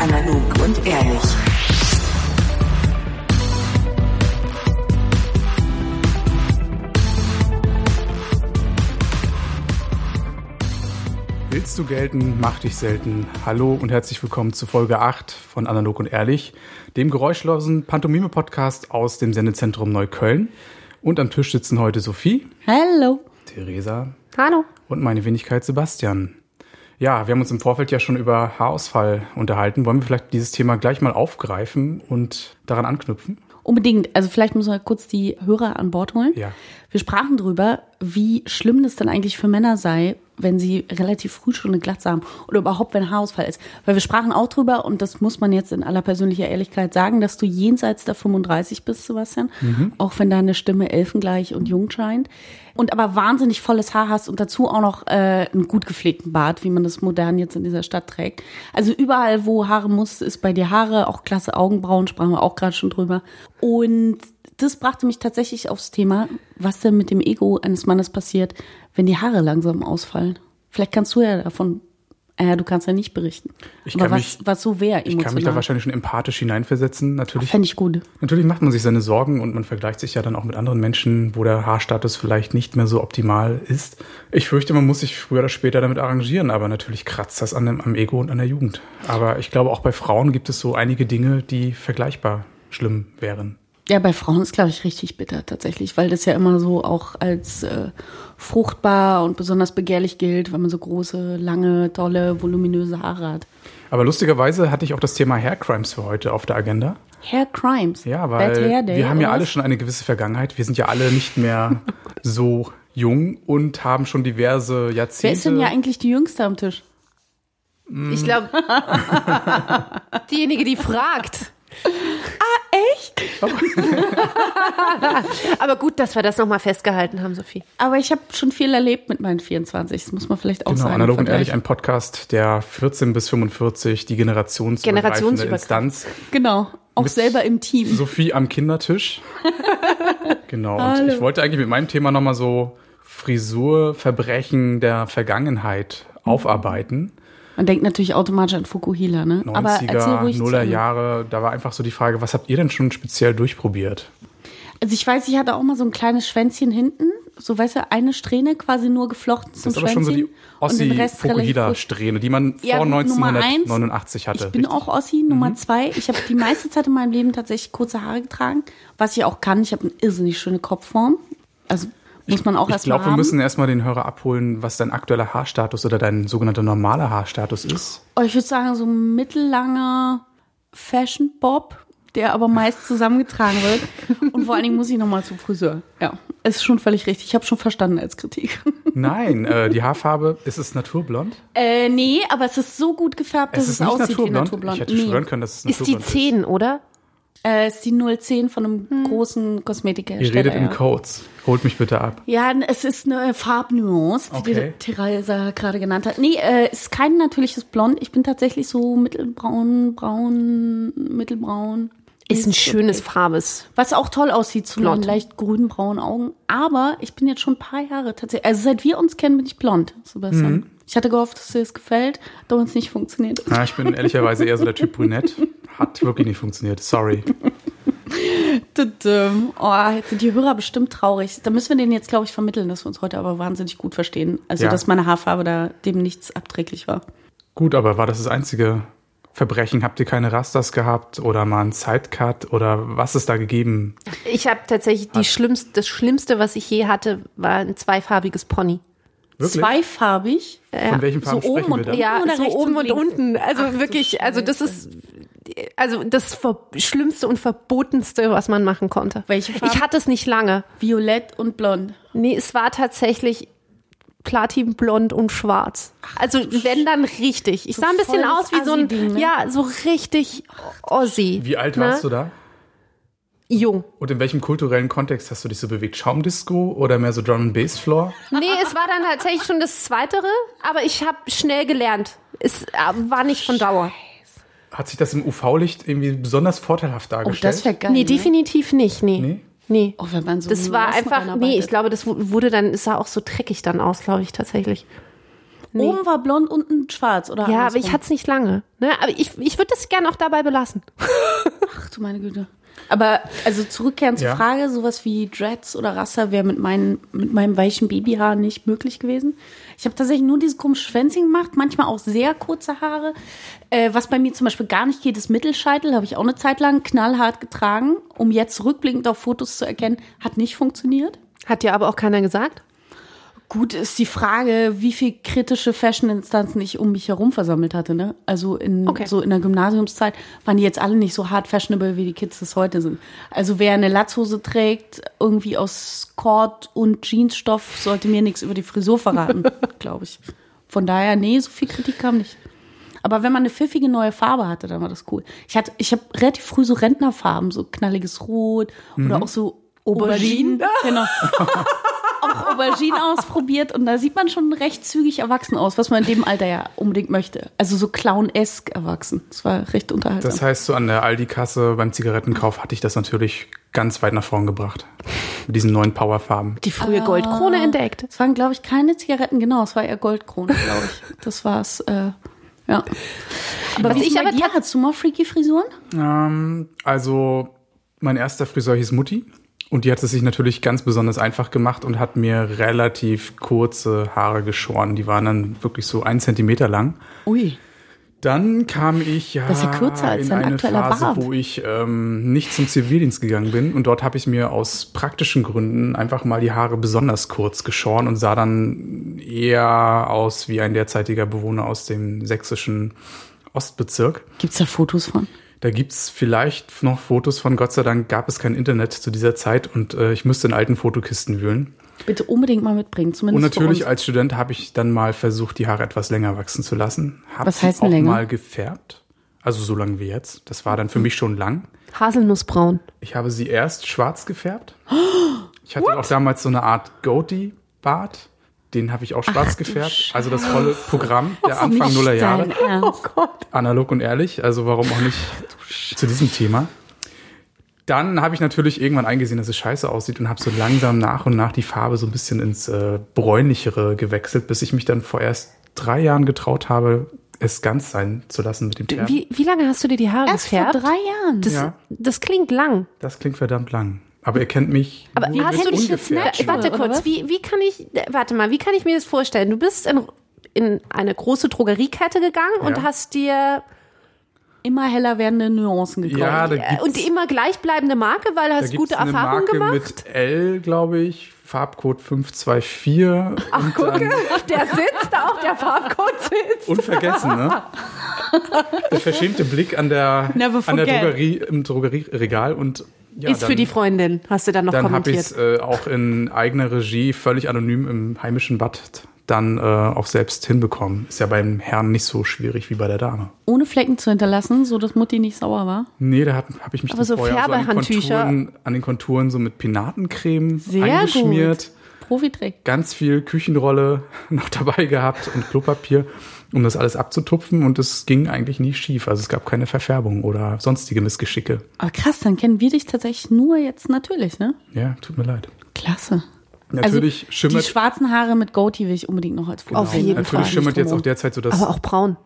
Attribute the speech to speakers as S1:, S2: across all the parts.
S1: Analog und ehrlich.
S2: Willst du gelten, mach dich selten. Hallo und herzlich willkommen zu Folge 8 von Analog und Ehrlich, dem geräuschlosen Pantomime-Podcast aus dem Sendezentrum Neukölln. Und am Tisch sitzen heute Sophie,
S3: Hallo.
S2: Theresa
S3: Hallo.
S2: und meine Wenigkeit Sebastian. Ja, wir haben uns im Vorfeld ja schon über Haarausfall unterhalten. Wollen wir vielleicht dieses Thema gleich mal aufgreifen und daran anknüpfen?
S3: Unbedingt. Also vielleicht müssen wir kurz die Hörer an Bord holen.
S2: Ja.
S3: Wir sprachen drüber, wie schlimm das dann eigentlich für Männer sei, wenn sie relativ früh schon eine Glatze haben oder überhaupt, wenn Haarausfall ist. Weil wir sprachen auch drüber, und das muss man jetzt in aller persönlicher Ehrlichkeit sagen, dass du jenseits der 35 bist, Sebastian, auch wenn deine Stimme elfengleich und jung scheint. Und aber wahnsinnig volles Haar hast und dazu auch noch äh, einen gut gepflegten Bart, wie man das modern jetzt in dieser Stadt trägt. Also überall, wo Haare muss, ist bei dir Haare, auch klasse Augenbrauen, sprachen wir auch gerade schon drüber. Und das brachte mich tatsächlich aufs Thema, was denn mit dem Ego eines Mannes passiert, wenn die Haare langsam ausfallen. Vielleicht kannst du ja davon, äh, ja, du kannst ja nicht berichten.
S2: Ich
S3: Aber
S2: kann
S3: was,
S2: mich-
S3: was so wäre
S2: Ich kann mich da wahrscheinlich schon empathisch hineinversetzen. Natürlich
S3: Fände ich gut.
S2: Natürlich macht man sich seine Sorgen und man vergleicht sich ja dann auch mit anderen Menschen, wo der Haarstatus vielleicht nicht mehr so optimal ist. Ich fürchte, man muss sich früher oder später damit arrangieren, aber natürlich kratzt das an dem, am Ego und an der Jugend. Aber ich glaube, auch bei Frauen gibt es so einige Dinge, die vergleichbar schlimm wären.
S3: Ja, bei Frauen ist, glaube ich, richtig bitter tatsächlich, weil das ja immer so auch als äh, fruchtbar und besonders begehrlich gilt, wenn man so große, lange, tolle, voluminöse Haare hat.
S2: Aber lustigerweise hatte ich auch das Thema Hair Crimes für heute auf der Agenda.
S3: Hair Crimes.
S2: Ja,
S3: Bad
S2: weil
S3: Hair Day,
S2: wir haben ja alle
S3: was?
S2: schon eine gewisse Vergangenheit. Wir sind ja alle nicht mehr so jung und haben schon diverse Jahrzehnte.
S3: Wer ist denn ja eigentlich die Jüngste am Tisch?
S4: Ich glaube, diejenige, die fragt.
S3: Echt?
S4: Aber gut, dass wir das nochmal festgehalten haben, Sophie.
S3: Aber ich habe schon viel erlebt mit meinen 24. Das muss man vielleicht auch
S2: Genau,
S3: sagen.
S2: analog und ehrlich, ein Podcast, der 14 bis 45 die generationsübergreifende
S4: Generationsübergreifend.
S2: Instanz.
S3: Genau, auch selber im Team.
S2: Sophie am Kindertisch. genau. Und ich wollte eigentlich mit meinem Thema nochmal so Frisurverbrechen der Vergangenheit aufarbeiten.
S3: Man denkt natürlich automatisch an Fukuhila, ne? Aber erzähl
S2: 90er,
S3: ruhig zu
S2: Nuller. Jahre, da war einfach so die Frage, was habt ihr denn schon speziell durchprobiert?
S3: Also ich weiß, ich hatte auch mal so ein kleines Schwänzchen hinten. So, weißt du, eine Strähne quasi nur geflochten
S2: Das
S3: zum
S2: ist aber schon so
S3: Schwänzchen.
S2: die. Ossi-Fukuhila-Strähne, die man
S3: Ja,
S2: vor
S3: Nummer eins,
S2: 1989 hatte.
S3: Ich bin
S2: richtig? Mhm.
S3: auch Ossi, Nummer zwei. Ich habe die meiste Zeit in meinem Leben tatsächlich kurze Haare getragen, was ich auch kann. Ich habe eine irrsinnig schöne Kopfform. Also muss man auch
S2: Ich
S3: erstmal
S2: glaube, wir müssen erstmal den Hörer abholen, was dein aktueller Haarstatus oder dein sogenannter normaler Haarstatus ist.
S3: Oh, ich würde sagen, so ein mittellanger Fashion Bob, der aber meist zusammengetragen wird. Und vor allen Dingen muss ich nochmal zum Friseur. Ja, ist schon völlig richtig. Ich habe schon verstanden als Kritik.
S2: Nein, äh, die Haarfarbe, ist es naturblond?
S3: Äh, nee, aber es ist so gut gefärbt, dass
S2: Es
S3: es,
S2: ist nicht
S3: aussieht
S2: naturblond.
S3: wie naturblond.
S2: Ich hätte
S3: nee.
S2: schwören können, dass es
S4: Ist die
S2: naturblond
S4: 10, oder?
S3: Äh, ist die 010 von einem
S4: Hm.
S3: großen
S2: Ihr
S3: Kosmetikhersteller.
S2: redet in
S3: ja.
S2: Codes. Holt mich bitte ab.
S3: Ja, es ist eine Farbnuance, die
S2: Okay.
S3: die Theresa gerade genannt hat. Nee, äh, ist kein natürliches Blond. Ich bin tatsächlich so mittelbraun, braun, mittelbraun.
S4: Ist ein schönes Farbes.
S3: Was auch toll aussieht zu
S4: Blond.
S3: meinen leicht grün-braunen Augen. Aber ich bin jetzt schon ein paar Jahre tatsächlich, also seit wir uns kennen, bin ich blond, Sebastian.
S2: Mhm.
S3: Ich hatte gehofft, dass dir das gefällt, da uns nicht funktioniert.
S2: Ja, ich bin ehrlicherweise eher so der Typ Brünett. Hat wirklich nicht funktioniert. Sorry.
S3: Oh, jetzt sind die Hörer bestimmt traurig. Da müssen wir denen jetzt, glaube ich, vermitteln, dass wir uns heute aber wahnsinnig gut verstehen. Also,
S2: Ja.
S3: dass meine Haarfarbe da dem nichts abträglich war.
S2: Gut, aber war das das einzige Verbrechen? Habt ihr keine Rasters gehabt oder mal einen Sidecut oder was ist da gegeben?
S4: Ich habe tatsächlich die schlimmste, das Schlimmste, was ich je hatte, war ein zweifarbiges Pony.
S2: Wirklich?
S3: Zweifarbig.
S2: Von welchen Farben
S3: so oben
S2: sprechen wir
S3: und
S2: da?
S3: unten?
S4: Ja,
S3: oder
S4: so oben
S3: und
S4: und, unten. Also
S3: Ach
S4: wirklich, also das ist also das Ver Schlimmste und Verbotenste, was man machen konnte.
S3: Welche Farben?
S4: Ich hatte es nicht lange.
S3: Violett und blond.
S4: Nee, es war tatsächlich Platinblond und schwarz. Also wenn dann richtig. Ich sah ein bisschen aus wie so ein,
S3: ne?
S4: ja, so richtig Ossi.
S2: Wie alt
S4: ne?
S2: warst du da?
S4: Jung.
S2: Und in welchem kulturellen Kontext hast du dich so bewegt? Schaumdisco oder mehr so Drum and Bass Floor?
S4: Nee, es war dann tatsächlich schon das Zweitere, aber ich habe schnell gelernt. Es äh, war nicht von Dauer.
S2: Hat sich das im UV-Licht irgendwie besonders vorteilhaft
S3: Oh,
S2: dargestellt?
S3: das wäre geil.
S4: Nee,
S3: ne?
S4: definitiv nicht. Nee.
S2: Nee?
S4: Nee.
S3: Oh, wenn man so
S4: Das war einfach, nee, ich glaube, das wu- wurde dann, es sah auch so dreckig dann aus, glaube ich, tatsächlich. Nee.
S3: Oben war blond, unten schwarz, oder?
S4: Ja, aber ich hatte es nicht lange. Ne? Aber ich, ich würde das gerne auch dabei belassen.
S3: Ach du meine Güte. Aber also zurückkehren zur
S2: Ja.
S3: Frage, sowas wie Dreads oder Raster wäre mit, mit meinem weichen Babyhaar nicht möglich gewesen. Ich habe tatsächlich nur dieses komische Schwänzchen gemacht, manchmal auch sehr kurze Haare. Äh, was bei mir zum Beispiel gar nicht geht, ist Mittelscheitel. Habe ich auch eine Zeit lang knallhart getragen, um jetzt rückblickend auf Fotos zu erkennen, hat nicht funktioniert.
S4: Hat dir aber auch keiner gesagt?
S3: Gut ist die Frage, wie viel kritische Fashion-Instanzen ich um mich herum versammelt hatte. Ne? Also in
S4: Okay.
S3: so in der Gymnasiumszeit waren die jetzt alle nicht so hart fashionable, wie die Kids das heute sind. Also wer eine Latzhose trägt, irgendwie aus Cord und Jeansstoff, sollte mir nichts über die Frisur verraten, glaube ich. Von daher, nee, so viel Kritik kam nicht. Aber wenn man eine pfiffige neue Farbe hatte, dann war das cool. Ich hatte, ich habe relativ früh so Rentnerfarben, so knalliges Rot oder auch so Aubergine. Genau. auch Aubergine ausprobiert und da sieht man schon recht zügig erwachsen aus, was man in dem Alter ja unbedingt möchte. Also so clown-esque erwachsen. Das war recht unterhaltsam.
S2: Das heißt, so an der Aldi-Kasse beim Zigarettenkauf hatte ich das natürlich ganz weit nach vorn gebracht. Mit diesen neuen Powerfarben.
S4: Die frühe Goldkrone entdeckt.
S3: Es waren, glaube ich, keine Zigaretten, genau, es war eher Goldkrone, glaube ich. Das war's, äh, ja. Aber
S4: Was ich
S3: bei
S4: aber
S3: dir, hast du mal freaky Frisuren?
S2: Ähm, also, mein erster Friseur hieß Mutti. Und die hat es sich natürlich ganz besonders einfach gemacht und hat mir relativ kurze Haare geschoren. Die waren dann wirklich so ein Zentimeter lang.
S3: Ui.
S2: Dann kam ich ja,
S3: ja kürzer als
S2: in eine
S3: aktueller
S2: Phase,
S3: Bart.
S2: wo ich ähm, nicht zum Zivildienst gegangen bin und dort habe ich mir aus praktischen Gründen einfach mal die Haare besonders kurz geschoren und sah dann eher aus wie ein derzeitiger Bewohner aus dem sächsischen Ostbezirk.
S3: Gibt's da Fotos von?
S2: Da gibt's vielleicht noch Fotos von. Gott sei Dank gab es kein Internet zu dieser Zeit und äh, ich musste in alten Fotokisten wühlen.
S3: Bitte unbedingt mal mitbringen,
S2: Und
S3: zumindest
S2: natürlich
S3: für uns.
S2: als Student habe ich dann mal versucht, die Haare etwas länger wachsen zu lassen. Hab
S3: Was
S2: sie
S3: heißt denn
S2: auch
S3: länger?
S2: mal gefärbt. Also so lang wie jetzt. Das war dann für mich schon lang.
S4: Haselnussbraun.
S2: Ich habe sie erst schwarz gefärbt. Ich hatte auch damals so eine Art Goatee-Bart. Den habe ich auch schwarz gefärbt. Also das volle Programm der Anfang Nuller Jahre.
S3: dein Ernst.
S2: Analog und ehrlich. Also warum auch nicht zu diesem Thema. Dann habe ich natürlich irgendwann eingesehen, dass es scheiße aussieht und habe so langsam nach und nach die Farbe so ein bisschen ins äh, bräunlichere gewechselt, bis ich mich dann vor erst drei Jahren getraut habe, es ganz sein zu lassen mit dem Färben.
S4: Wie, wie lange hast du dir die Haare
S3: Erst vor
S4: gefärbt?
S3: drei Jahren.
S4: Das,
S2: Ja.
S4: das klingt lang.
S2: Das klingt verdammt lang. Aber ihr kennt mich.
S4: Aber
S2: nur
S4: hast du dich
S3: jetzt nicht-
S4: Warte kurz, wie, wie kann ich, äh, warte mal, wie kann ich mir das vorstellen? Du bist in, in eine große Drogeriekette gegangen und
S2: Ja.
S4: hast dir
S3: Immer heller werdende Nuancen gekauft.
S2: Ja,
S4: und die immer gleichbleibende Marke, weil du
S2: da
S4: hast gute
S2: eine
S4: Erfahrungen
S2: Marke
S4: gemacht.
S2: mit L, glaube ich, Farbcode 524. Ach, und dann,
S4: Der sitzt auch, der Farbcode sitzt.
S2: Unvergessen, ne? Der verschämte Blick an der, an der. Drogerie, im Drogerieregal und ja,
S4: Ist für
S2: dann-
S4: die Freundin, hast du dann noch
S2: Dann habe ich
S4: kommentiert.
S2: es äh, auch in eigener Regie, völlig anonym im heimischen Bad, dann äh, auch selbst hinbekommen. Ist ja beim Herrn nicht so schwierig wie bei der Dame.
S3: Ohne Flecken zu hinterlassen, so dass Mutti nicht sauer war.
S2: Nee, da habe ich mich
S4: Aber
S2: dann
S4: so
S2: vorher so an, den
S4: Färbehandtücher.
S2: Konturen, an den Konturen so mit Pinatencreme
S3: Sehr
S2: eingeschmiert.
S3: gut. Profitrick.
S2: Ganz viel Küchenrolle noch dabei gehabt und Klopapier, um das alles abzutupfen. Und es ging eigentlich nie schief. Also es gab keine Verfärbung oder sonstige Missgeschicke.
S3: Aber krass, dann kennen wir dich tatsächlich nur jetzt natürlich, ne?
S2: Ja, tut mir leid.
S3: Klasse.
S2: Natürlich
S3: also,
S2: schimmert,
S3: Die schwarzen Haare mit Goatee will ich unbedingt noch als Foto
S4: Auf
S3: sehen.
S4: jeden
S2: natürlich
S4: Fall.
S2: schimmert jetzt auch derzeit so das
S4: Aber auch braun.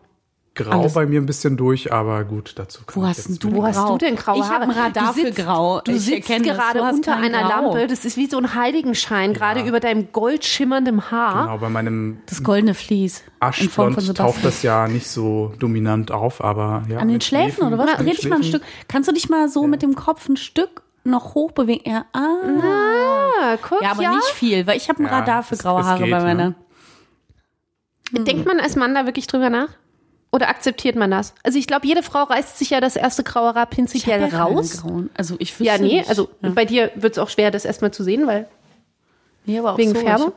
S2: Grau
S3: alles.
S2: bei mir ein bisschen durch, aber gut, dazu kann
S3: Wo
S2: ich
S3: hast
S2: jetzt
S3: denn du
S4: Wo hast
S3: Grau.
S4: du denn graue
S3: Ich hab
S4: Haare?
S3: ein Radar
S4: du
S3: für
S4: sitzt,
S3: Grau.
S4: Du
S3: Ich
S4: sitzt
S3: das.
S4: gerade
S3: Du
S4: unter einer
S3: Grau.
S4: Lampe. Das ist wie so ein Heiligenschein, gerade über deinem goldschimmerndem Haar.
S2: Genau, bei meinem
S3: Das goldene Vlies.
S2: Aschblond taucht das ja nicht so dominant auf, aber ja.
S3: An den
S2: mit
S3: Schläfen oder was? Dreh dich mal ein
S2: Schläfen.
S3: Stück. Kannst du dich mal so mit dem Kopf ein Stück noch hoch bewegen? Ja, ah.
S4: Ah, guck,
S3: ja aber nicht viel, weil ich habe ein
S2: Ja,
S3: Radar für graue
S2: es
S3: Haare
S2: geht,
S3: bei
S2: ne?
S3: meiner.
S4: Denkt man als Mann da wirklich drüber nach? Oder akzeptiert man das? Also ich glaube, jede Frau reißt sich ja das erste graue Haar prinzipiell
S3: Ich ja
S4: raus.
S3: grauen. Also ich
S4: Ja, nee,
S3: nicht.
S4: also
S3: ja.
S4: bei dir wird es auch schwer, das erstmal zu sehen, weil
S3: nee, aber auch
S4: wegen
S3: so.
S4: Färbung.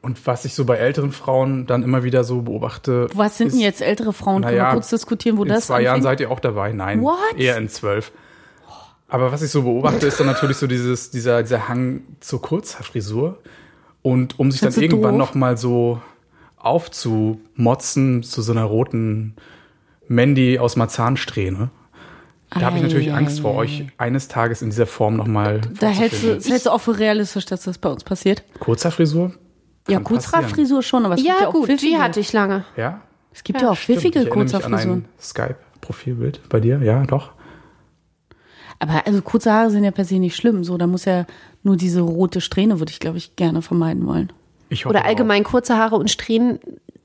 S2: Und was ich so bei älteren Frauen dann immer wieder so beobachte.
S3: Was sind denn
S2: ist-
S3: jetzt ältere Frauen? Können
S2: Naja,
S3: wir kurz diskutieren, wo
S2: in
S3: das
S2: zwei Jahren
S3: anfängt?
S2: seid ihr auch dabei. Nein,
S3: What?
S2: eher in zwölf. Aber was ich so beobachte, ist dann natürlich so dieses, dieser, dieser Hang zur Kurzhaarfrisur. Und um sich dann
S3: Findest du
S2: irgendwann
S3: doof?
S2: noch mal so aufzumotzen zu so einer roten Mandy aus Marzahn-Strähne. Da habe ich natürlich Angst vor euch eines Tages in dieser Form nochmal.
S3: Da hältst du, das hältst du auch für realistisch, dass das bei uns passiert.
S2: Kurzer Frisur?
S3: Ja,
S2: passieren.
S3: Kurzhaarfrisur schon, aber es gibt
S4: Ja,
S3: ja auch
S4: gut, die
S3: pfiffige.
S4: hatte ich lange.
S2: Ja?
S3: Es gibt ja, auch
S2: Stimmt,
S3: pfiffige Kurzhaarfrisuren.
S2: ein Skype-Profilbild bei dir, ja, doch.
S3: Aber also kurze Haare sind ja per se nicht schlimm. So, da muss ja nur diese rote Strähne, würde ich, glaube ich, gerne vermeiden wollen.
S2: Ich hoffe
S4: Oder
S2: auch.
S4: allgemein kurze Haare und Strähnen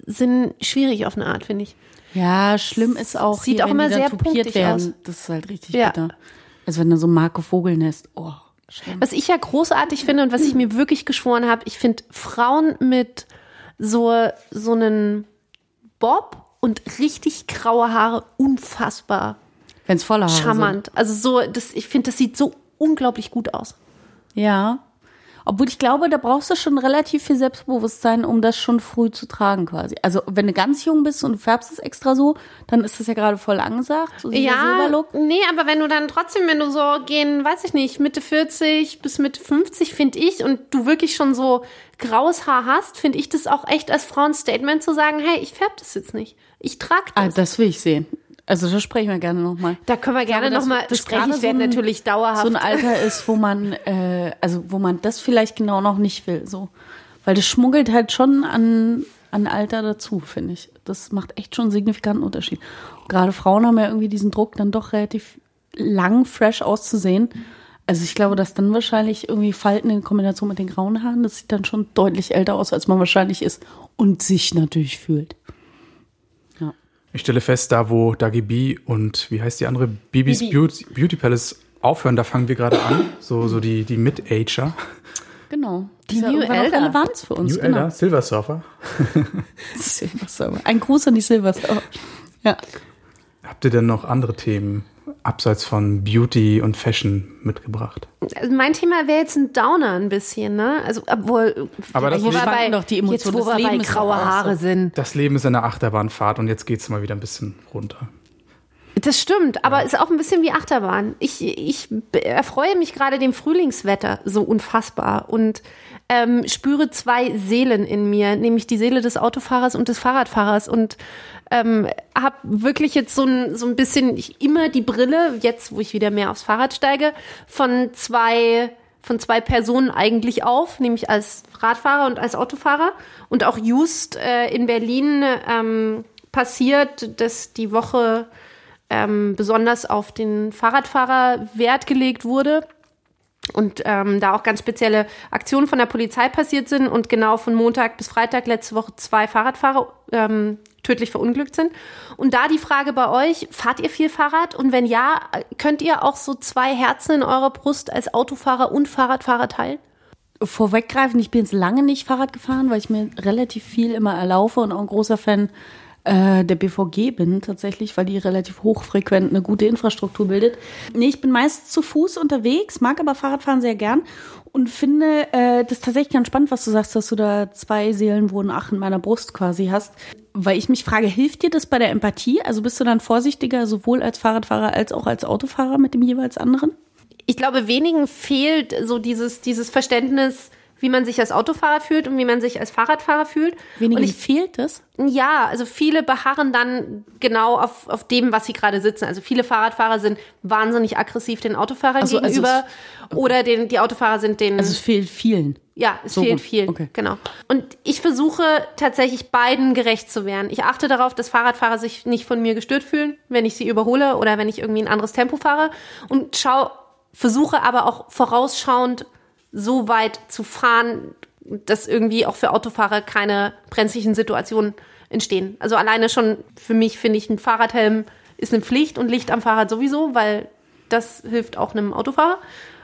S4: sind schwierig auf eine Art, finde ich.
S3: Ja, schlimm ist auch,
S4: Sieht
S3: hier,
S4: auch
S3: wenn
S4: immer
S3: die dann
S4: sehr
S3: tupiert
S4: punktig
S3: werden.
S4: aus.
S3: Das ist halt richtig
S4: Ja.
S3: bitter. Also wenn da so Marke Vogelnest. Oh, schlimm.
S4: Was ich ja großartig finde und was ich mir wirklich geschworen habe, ich finde Frauen mit so, so einen Bob und richtig graue Haare unfassbar
S3: Wenn es voller Haare
S4: charmant. Also so, das, ich finde, das sieht so unglaublich gut aus.
S3: sind. Ja. Obwohl ich glaube, da brauchst du schon relativ viel Selbstbewusstsein, um das schon früh zu tragen quasi. Also wenn du ganz jung bist und du färbst es extra so, dann ist das ja gerade voll angesagt. So dieser
S4: Ja,
S3: Silberlook.
S4: nee, aber wenn du dann trotzdem, wenn du so gehen, weiß ich nicht, Mitte 40 bis Mitte 50, finde ich, und du wirklich schon so graues Haar hast, finde ich das auch echt als Frau ein Statement zu sagen, hey, ich färbe das jetzt nicht. Ich trage das.
S3: Ah, das will ich sehen. Also da sprechen wir gerne nochmal.
S4: da können wir gerne nochmal sprechen. Ich werde
S3: so
S4: natürlich dauerhaft.
S3: so ein Alter ist, wo man, äh, also wo man das vielleicht genau noch nicht will, so. Weil das schmuggelt halt schon an, an Alter dazu, finde ich. Das macht echt schon einen signifikanten Unterschied. Gerade Frauen haben ja irgendwie diesen Druck, dann doch relativ lang fresh auszusehen. Also ich glaube, dass dann wahrscheinlich irgendwie Falten in Kombination mit den grauen Haaren, das sieht dann schon deutlich älter aus, als man wahrscheinlich ist und sich natürlich fühlt.
S2: Ich stelle fest, da wo Dagi B und wie heißt die andere? Bibis Beauty, Beauty Palace aufhören, da fangen wir gerade an. So, so die, die Mid-Ager.
S3: Genau.
S4: Die New Elder.
S3: Relevanz für uns.
S2: New
S3: genau.
S2: Elder, Silver Surfer.
S3: Silver Surfer. Ein Gruß an die Silver Surfer. Ja.
S2: Habt ihr denn noch andere Themen abseits von Beauty und Fashion mitgebracht?
S4: Also mein Thema wäre jetzt ein Downer ein bisschen, ne? Also, obwohl,
S2: Aber das
S4: wo wir bei,
S3: doch die
S4: jetzt,
S3: Emotionen
S4: wo wir bei graue
S3: auch so.
S4: Haare sind.
S2: Das Leben ist eine Achterbahnfahrt und jetzt geht's mal wieder ein bisschen runter.
S4: Das stimmt, aber ist auch ein bisschen wie Achterbahn. Ich, ich erfreue mich gerade dem Frühlingswetter so unfassbar und ähm, spüre zwei Seelen in mir, nämlich die Seele des Autofahrers und des Fahrradfahrers und ähm, habe wirklich jetzt so ein, so ein bisschen ich, immer die Brille, jetzt wo ich wieder mehr aufs Fahrrad steige, von zwei von zwei Personen eigentlich auf, nämlich als Radfahrer und als Autofahrer. Und auch just äh, in Berlin ähm, passiert, dass die Woche ähm, besonders auf den Fahrradfahrer Wert gelegt wurde und ähm, da auch ganz spezielle Aktionen von der Polizei passiert sind und genau von Montag bis Freitag letzte Woche zwei Fahrradfahrer ähm, tödlich verunglückt sind. Und da die Frage bei euch, fahrt ihr viel Fahrrad? Und wenn ja, könnt ihr auch so zwei Herzen in eurer Brust als Autofahrer und Fahrradfahrer teilen?
S3: Vorweggreifen, ich bin jetzt lange nicht Fahrrad gefahren, weil ich mir relativ viel immer erlaufe und auch ein großer Fan äh, der BVG bin tatsächlich, weil die relativ hochfrequent eine gute Infrastruktur bildet. Nee, ich bin meist zu Fuß unterwegs, mag aber Fahrradfahren sehr gern und finde äh, das tatsächlich ganz spannend, was du sagst, dass du da zwei Seelen, wo ein Ach in meiner Brust quasi hast. Weil ich mich frage, hilft dir das bei der Empathie? Also bist du dann vorsichtiger, sowohl als Fahrradfahrer als auch als Autofahrer mit dem jeweils anderen?
S4: ich glaube, wenigen fehlt so dieses, dieses Verständnis, wie man sich als Autofahrer fühlt und wie man sich als Fahrradfahrer fühlt.
S3: Wenigen
S4: ich,
S3: fehlt es?
S4: ja, also viele beharren dann genau auf, auf dem, was sie gerade sitzen. Also viele Fahrradfahrer sind wahnsinnig aggressiv den Autofahrern
S3: Ach so, also
S4: gegenüber oder den, die Autofahrer sind den.
S3: Also es fehlt vielen.
S4: Ja, es
S3: So
S4: fehlt
S3: rum.
S4: viel.
S3: Okay.
S4: Genau. Und ich versuche tatsächlich beiden gerecht zu werden. Ich achte darauf, dass Fahrradfahrer sich nicht von mir gestört fühlen, wenn ich sie überhole oder wenn ich irgendwie ein anderes Tempo fahre. Und schau, versuche aber auch vorausschauend so weit zu fahren, dass irgendwie auch für Autofahrer keine brenzlichen Situationen entstehen. Also alleine schon für mich finde ich, ein Fahrradhelm ist eine Pflicht und Licht am Fahrrad sowieso, weil das hilft auch einem Autofahrer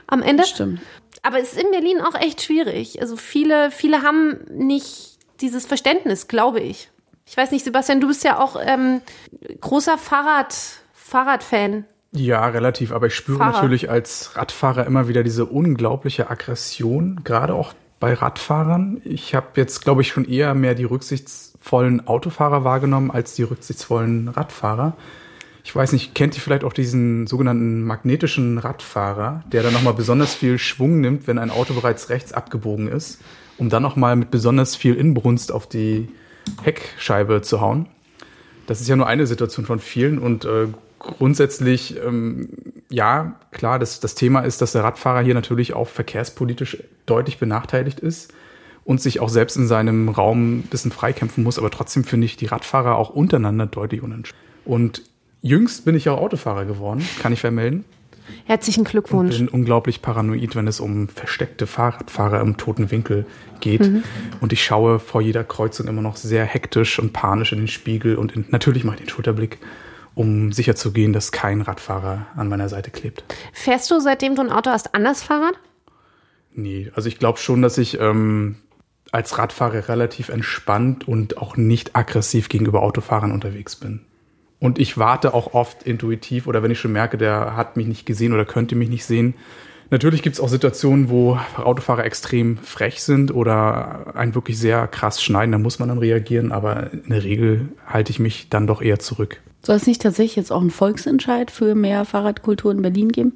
S4: am Ende.
S3: Stimmt.
S4: Aber es ist in Berlin auch echt schwierig. Also viele, viele haben nicht dieses Verständnis, glaube ich. Ich weiß nicht, Sebastian, du bist ja auch ähm, großer Fahrrad, Fahrradfan.
S2: Ja, relativ, aber ich spüre
S4: Fahrer.
S2: natürlich als Radfahrer immer wieder diese unglaubliche Aggression, gerade auch bei Radfahrern. Ich habe jetzt, glaube ich, schon eher mehr die rücksichtsvollen Autofahrer wahrgenommen als die rücksichtsvollen Radfahrer. Ich weiß nicht, kennt ihr vielleicht auch diesen sogenannten magnetischen Radfahrer, der dann nochmal besonders viel Schwung nimmt, wenn ein Auto bereits rechts abgebogen ist, um dann nochmal mit besonders viel Inbrunst auf die Heckscheibe zu hauen. Das ist ja nur eine Situation von vielen und äh, grundsätzlich, ähm, ja, klar, das, das Thema ist, dass der Radfahrer hier natürlich auch verkehrspolitisch deutlich benachteiligt ist und sich auch selbst in seinem Raum ein bisschen freikämpfen muss. Aber trotzdem finde ich die Radfahrer auch untereinander deutlich unentspannt. Und jüngst bin ich auch Autofahrer geworden, kann ich vermelden.
S4: Herzlichen Glückwunsch.
S2: bin unglaublich paranoid, wenn es um versteckte Fahrradfahrer im toten Winkel geht.
S4: Mhm.
S2: Und ich schaue vor jeder Kreuzung immer noch sehr hektisch und panisch in den Spiegel und in, natürlich mache ich den Schulterblick, um sicherzugehen, dass kein Radfahrer an meiner Seite klebt.
S4: Fährst du, seitdem du ein Auto hast, anders Fahrrad?
S2: Nee, also ich glaube schon, dass ich ähm, als Radfahrer relativ entspannt und auch nicht aggressiv gegenüber Autofahrern unterwegs bin. Und ich warte auch oft intuitiv oder wenn ich schon merke, der hat mich nicht gesehen oder könnte mich nicht sehen. Natürlich gibt es auch Situationen, wo Autofahrer extrem frech sind oder einen wirklich sehr krass schneiden, da muss man dann reagieren, aber in der Regel halte ich mich dann doch eher zurück.
S3: Soll es nicht tatsächlich jetzt auch einen Volksentscheid für mehr Fahrradkultur in Berlin geben?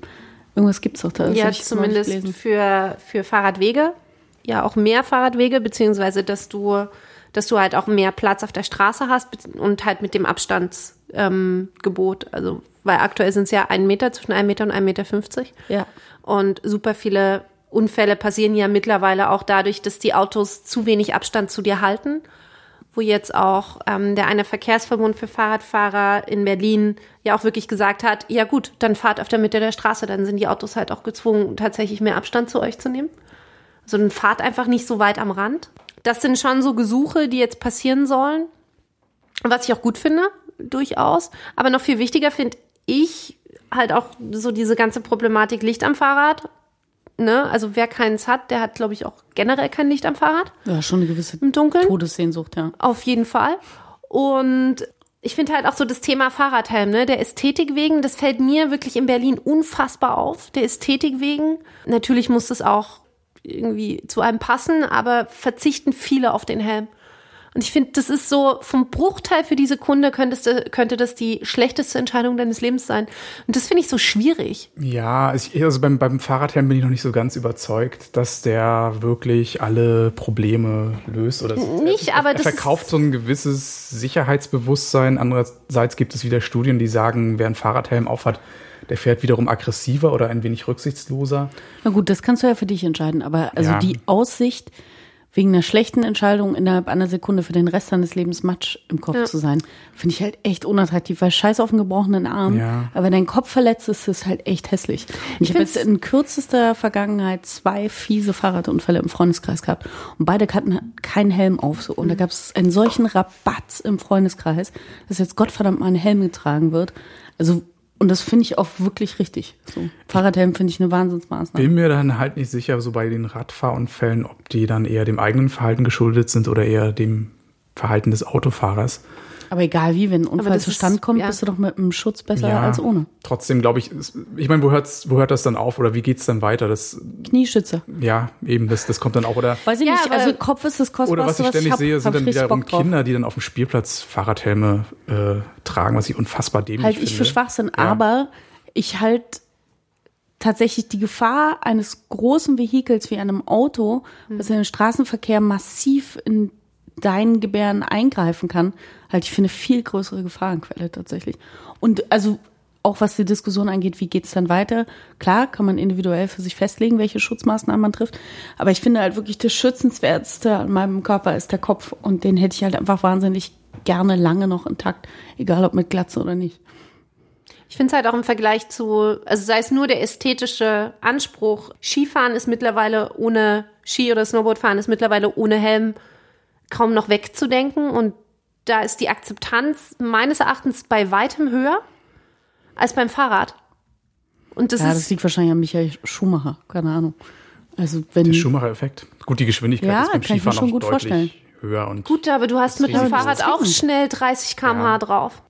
S3: Irgendwas gibt es doch da.
S4: ja, zumindest für, für Fahrradwege. Ja, auch mehr Fahrradwege, beziehungsweise dass du, dass du halt auch mehr Platz auf der Straße hast und halt mit dem Abstandsgebot. Ähm, also, weil aktuell sind es ja ein Meter zwischen einem Meter und einem Meter fünfzig.
S3: Ja.
S4: Und super viele Unfälle passieren ja mittlerweile auch dadurch, dass die Autos zu wenig Abstand zu dir halten. Wo jetzt auch ähm, der eine Verkehrsverbund für Fahrradfahrer in Berlin ja auch wirklich gesagt hat, ja gut, dann fahrt auf der Mitte der Straße, dann sind die Autos halt auch gezwungen, tatsächlich mehr Abstand zu euch zu nehmen. Also dann fahrt einfach nicht so weit am Rand. Das sind schon so Gesuche, die jetzt passieren sollen. Was ich auch gut finde, durchaus. Aber noch viel wichtiger finde ich halt auch so diese ganze Problematik Licht am Fahrrad. Ne? Also wer keins hat, der hat, glaube ich, auch generell kein Licht am Fahrrad
S3: Ja, schon eine gewisse
S4: im Dunkeln.
S3: Todessehnsucht, ja.
S4: Auf jeden Fall. Und ich finde halt auch so das Thema Fahrradhelm, ne? Der Ästhetik wegen, das fällt mir wirklich in Berlin unfassbar auf. Der Ästhetik wegen. Natürlich muss es auch irgendwie zu einem passen, aber verzichten viele auf den Helm. Und ich finde, das ist so, vom Bruchteil für diese Kunde könntest könnte das die schlechteste Entscheidung deines Lebens sein. Und das finde ich so schwierig.
S2: Ja, ich, also beim, beim Fahrradhelm bin ich noch nicht so ganz überzeugt, dass der wirklich alle Probleme löst. Oder so.
S4: Nicht,
S2: er,
S4: aber
S2: er
S4: das
S2: verkauft so ein gewisses Sicherheitsbewusstsein. Andererseits gibt es wieder Studien, die sagen, wer einen Fahrradhelm aufhat, der fährt wiederum aggressiver oder ein wenig rücksichtsloser.
S3: Na gut, das kannst du ja für dich entscheiden, aber also
S2: Ja.
S3: die Aussicht, wegen einer schlechten Entscheidung innerhalb einer Sekunde für den Rest deines Lebens Matsch im Kopf
S4: Ja.
S3: zu sein, finde ich halt echt unattraktiv, weil scheiß auf einen gebrochenen Arm.
S2: Ja.
S3: Aber wenn dein Kopf verletzt ist, ist es halt echt hässlich. Und ich habe
S4: find's-
S3: jetzt in kürzester Vergangenheit zwei fiese Fahrradunfälle im Freundeskreis gehabt. Und beide hatten keinen Helm auf. So. Und da gab es einen solchen Rabatz im Freundeskreis, dass jetzt Gottverdammt mal ein Helm getragen wird. Also, und das finde ich auch wirklich richtig. So. Fahrradhelm finde ich eine Wahnsinnsmaßnahme.
S2: Bin mir dann halt nicht sicher, so bei den Radfahrunfällen, ob die dann eher dem eigenen Verhalten geschuldet sind oder eher dem Verhalten des Autofahrers.
S3: Aber egal wie, wenn ein Unfall zustande kommt,
S4: ja.
S3: bist du doch mit einem Schutz besser als ohne.
S2: Trotzdem glaube ich, ich meine, wo hört's, wo hört das dann auf oder wie geht's dann weiter? Das,
S3: Knieschützer.
S2: ja, eben, das, das kommt dann auch oder.
S3: Weiß ich
S4: Ja,
S3: nicht,
S4: aber-
S3: also Kopf ist das
S2: Oder was
S3: Kostbarste,
S2: ich ständig
S3: hab,
S2: sehe, sind dann wiederum. Kinder, die dann auf dem Spielplatz Fahrradhelme äh, tragen, was ich unfassbar dämlich
S3: Halt
S2: finde.
S3: ich für Schwachsinn,
S2: Ja.
S3: aber ich halt tatsächlich die Gefahr eines großen Vehikels wie einem Auto, was in den Straßenverkehr massiv in deinen Gebären eingreifen kann, halt ich für eine viel größere Gefahrenquelle tatsächlich. Und also auch was die Diskussion angeht, wie geht's dann weiter? Klar, kann man individuell für sich festlegen, welche Schutzmaßnahmen man trifft. Aber ich finde halt wirklich das Schützenswerteste an meinem Körper ist der Kopf. Und den hätte ich halt einfach wahnsinnig gerne lange noch intakt, egal ob mit Glatze oder nicht.
S4: Ich finde es halt auch im Vergleich zu, also sei es nur der ästhetische Anspruch, Skifahren ist mittlerweile ohne Ski oder Snowboardfahren ist mittlerweile ohne Helm kaum noch wegzudenken und da ist die Akzeptanz meines Erachtens bei weitem höher als beim Fahrrad. Und das
S3: Ja,
S4: ist
S3: das liegt wahrscheinlich an Michael Schumacher, keine Ahnung. Also wenn
S2: Der Schumacher-Effekt. Gut, die Geschwindigkeit
S3: Ja,
S2: ist beim
S3: kann ich mir
S2: Skifahren
S3: schon
S2: auch
S3: gut
S2: deutlich
S3: vorstellen.
S2: höher und
S4: gut, aber du hast mit dem. Fahrrad auch schnell 30 km/h
S2: Ja.
S4: drauf.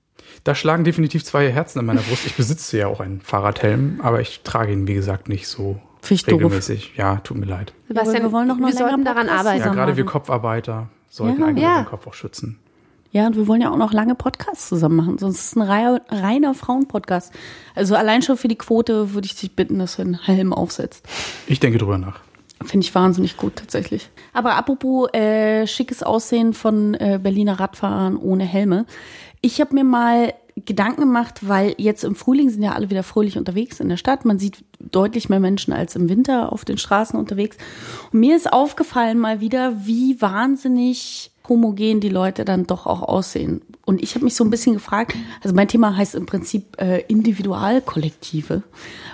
S2: Da schlagen definitiv zwei Herzen in meiner Brust. Ich besitze ja auch einen Fahrradhelm, aber ich trage ihn, wie gesagt, nicht so
S3: Find ich doof.
S2: regelmäßig. Ja, tut mir leid.
S4: Sebastian,
S3: wir wollen noch
S4: wir
S3: länger
S4: sollten daran arbeiten.
S2: Ja, gerade wir. Kopfarbeiter sollten
S3: Ja.
S2: eigentlich
S4: Ja.
S2: unseren Kopf auch schützen.
S3: Ja, und wir wollen ja auch noch lange Podcasts zusammen machen, sonst ist es ein reiner, reiner Frauenpodcast. Also allein schon für die Quote würde ich dich bitten, dass du einen Helm aufsetzt.
S2: Ich denke drüber nach.
S3: Finde ich wahnsinnig gut tatsächlich. Aber apropos äh, schickes Aussehen von äh, Berliner Radfahrern ohne Helme. Ich habe mir mal Gedanken gemacht, weil jetzt im Frühling sind ja alle wieder fröhlich unterwegs in der Stadt. Man sieht deutlich mehr Menschen als im Winter auf den Straßen unterwegs. Und mir ist aufgefallen mal wieder, wie wahnsinnig homogen die Leute dann doch auch aussehen. Und ich habe mich so ein bisschen gefragt, also mein Thema heißt im Prinzip äh, Individualkollektive,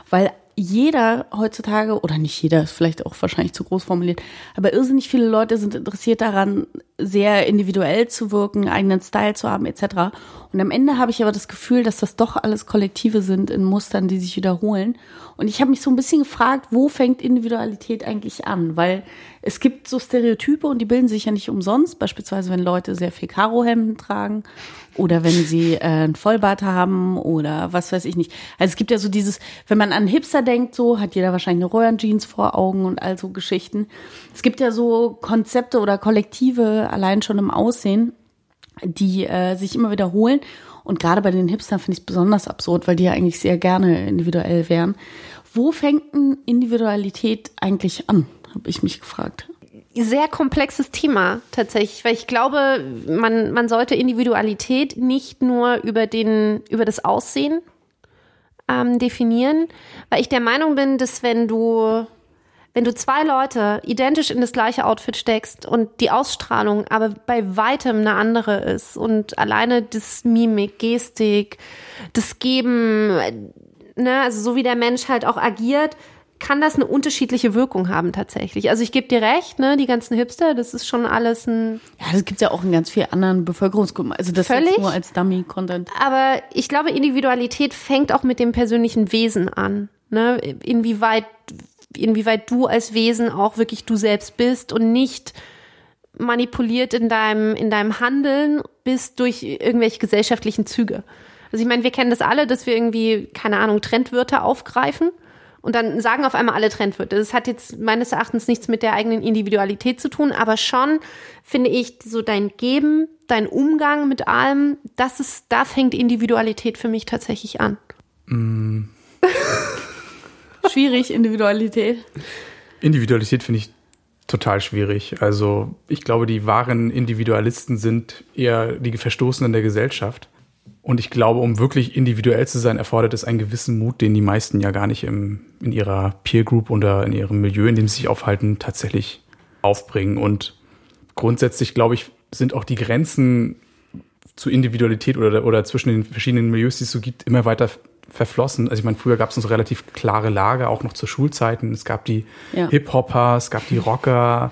S3: weil jeder heutzutage, oder nicht jeder, ist vielleicht auch wahrscheinlich zu groß formuliert, aber irrsinnig viele Leute sind interessiert daran, sehr individuell zu wirken, eigenen Style zu haben, etc. Und am Ende habe ich aber das Gefühl, dass das doch alles Kollektive sind in Mustern, die sich wiederholen. Und ich habe mich so ein bisschen gefragt, wo fängt Individualität eigentlich an? Weil es gibt so Stereotype und die bilden sich ja nicht umsonst. Beispielsweise, wenn Leute sehr viel Karohemden tragen oder wenn sie äh, ein Vollbart haben oder was weiß ich nicht. Also es gibt ja so dieses, wenn man an Hipster denkt, so hat jeder wahrscheinlich eine Röhrenjeans vor Augen und all so Geschichten. Es gibt ja so Konzepte oder Kollektive allein schon im Aussehen, die äh, sich immer wiederholen. Und gerade bei den Hipstern finde ich es besonders absurd, weil die ja eigentlich sehr gerne individuell wären. Wo fängt denn Individualität eigentlich an, habe ich mich gefragt.
S4: Sehr komplexes Thema tatsächlich, weil ich glaube, man, man sollte Individualität nicht nur über, den, über das Aussehen ähm, definieren, weil ich der Meinung bin, dass wenn du wenn du zwei Leute identisch in das gleiche Outfit steckst und die Ausstrahlung aber bei weitem eine andere ist und alleine das Mimik, Gestik, das Geben, ne, also so wie der Mensch halt auch agiert, kann das eine unterschiedliche Wirkung haben tatsächlich. Also ich gebe dir recht, ne, die ganzen Hipster, das ist schon alles ein
S3: Ja, das gibt's ja auch in ganz vielen anderen Bevölkerungsgruppen. Also das
S4: Völlig.
S3: nur als Dummy-Content.
S4: Aber ich glaube, Individualität fängt auch mit dem persönlichen Wesen an. Ne? Inwieweit, inwieweit du als Wesen auch wirklich du selbst bist und nicht manipuliert in deinem, in deinem Handeln bist durch irgendwelche gesellschaftlichen Züge. Also ich meine, wir kennen das alle, dass wir irgendwie, keine Ahnung, Trendwörter aufgreifen und dann sagen auf einmal alle Trendwörter. Das hat jetzt meines Erachtens nichts mit der eigenen Individualität zu tun, aber schon finde ich so dein Geben, dein Umgang mit allem, das ist, da fängt Individualität für mich tatsächlich an.
S3: Schwierig, Individualität.
S2: Individualität finde ich total schwierig. Also ich glaube, die wahren Individualisten sind eher die Verstoßenen der Gesellschaft. Und ich glaube, um wirklich individuell zu sein, erfordert es einen gewissen Mut, den die meisten ja gar nicht im, in ihrer Peer Group oder in ihrem Milieu, in dem sie sich aufhalten, tatsächlich aufbringen. Und grundsätzlich, glaube ich, sind auch die Grenzen zu Individualität oder, oder zwischen den verschiedenen Milieus, die es so gibt, immer weiter verflossen. Also ich meine, früher gab es so relativ klare Lager, auch noch zu Schulzeiten. Es gab die
S3: Ja.
S2: Hip-Hopper, es gab die Rocker.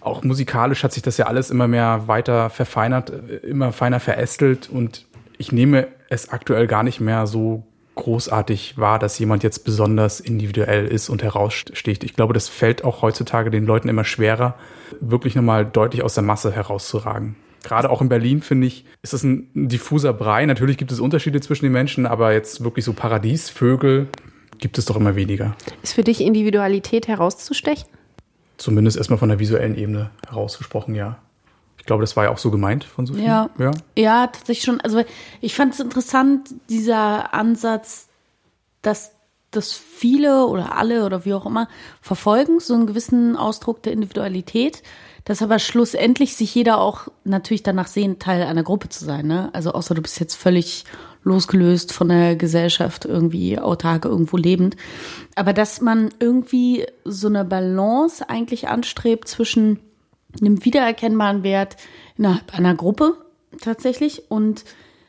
S2: Auch musikalisch hat sich das ja alles immer mehr weiter verfeinert, immer feiner verästelt. Und ich nehme es aktuell gar nicht mehr so großartig wahr, dass jemand jetzt besonders individuell ist und heraussticht. Ich glaube, das fällt auch heutzutage den Leuten immer schwerer, wirklich nochmal deutlich aus der Masse herauszuragen. Gerade auch in Berlin, finde ich, ist das ein, diffuser Brei. Natürlich gibt es Unterschiede zwischen den Menschen, aber jetzt wirklich so Paradiesvögel gibt es doch immer weniger.
S4: Ist für dich Individualität herauszustechen?
S2: Zumindest erstmal von der visuellen Ebene herausgesprochen, ja. Ich glaube, das war ja auch so gemeint von Sophie.
S3: Ja.
S2: ja.
S3: Ja, tatsächlich schon. Also ich fand es interessant, dieser Ansatz, dass das viele oder alle oder wie auch immer verfolgen, so einen gewissen Ausdruck der Individualität, dass aber schlussendlich sich jeder auch natürlich danach sehnt, Teil einer Gruppe zu sein. Ne? Also außer du bist jetzt völlig losgelöst von der Gesellschaft, irgendwie autark irgendwo lebend. Aber dass man irgendwie so eine Balance eigentlich anstrebt zwischen einem wiedererkennbaren Wert innerhalb einer Gruppe tatsächlich und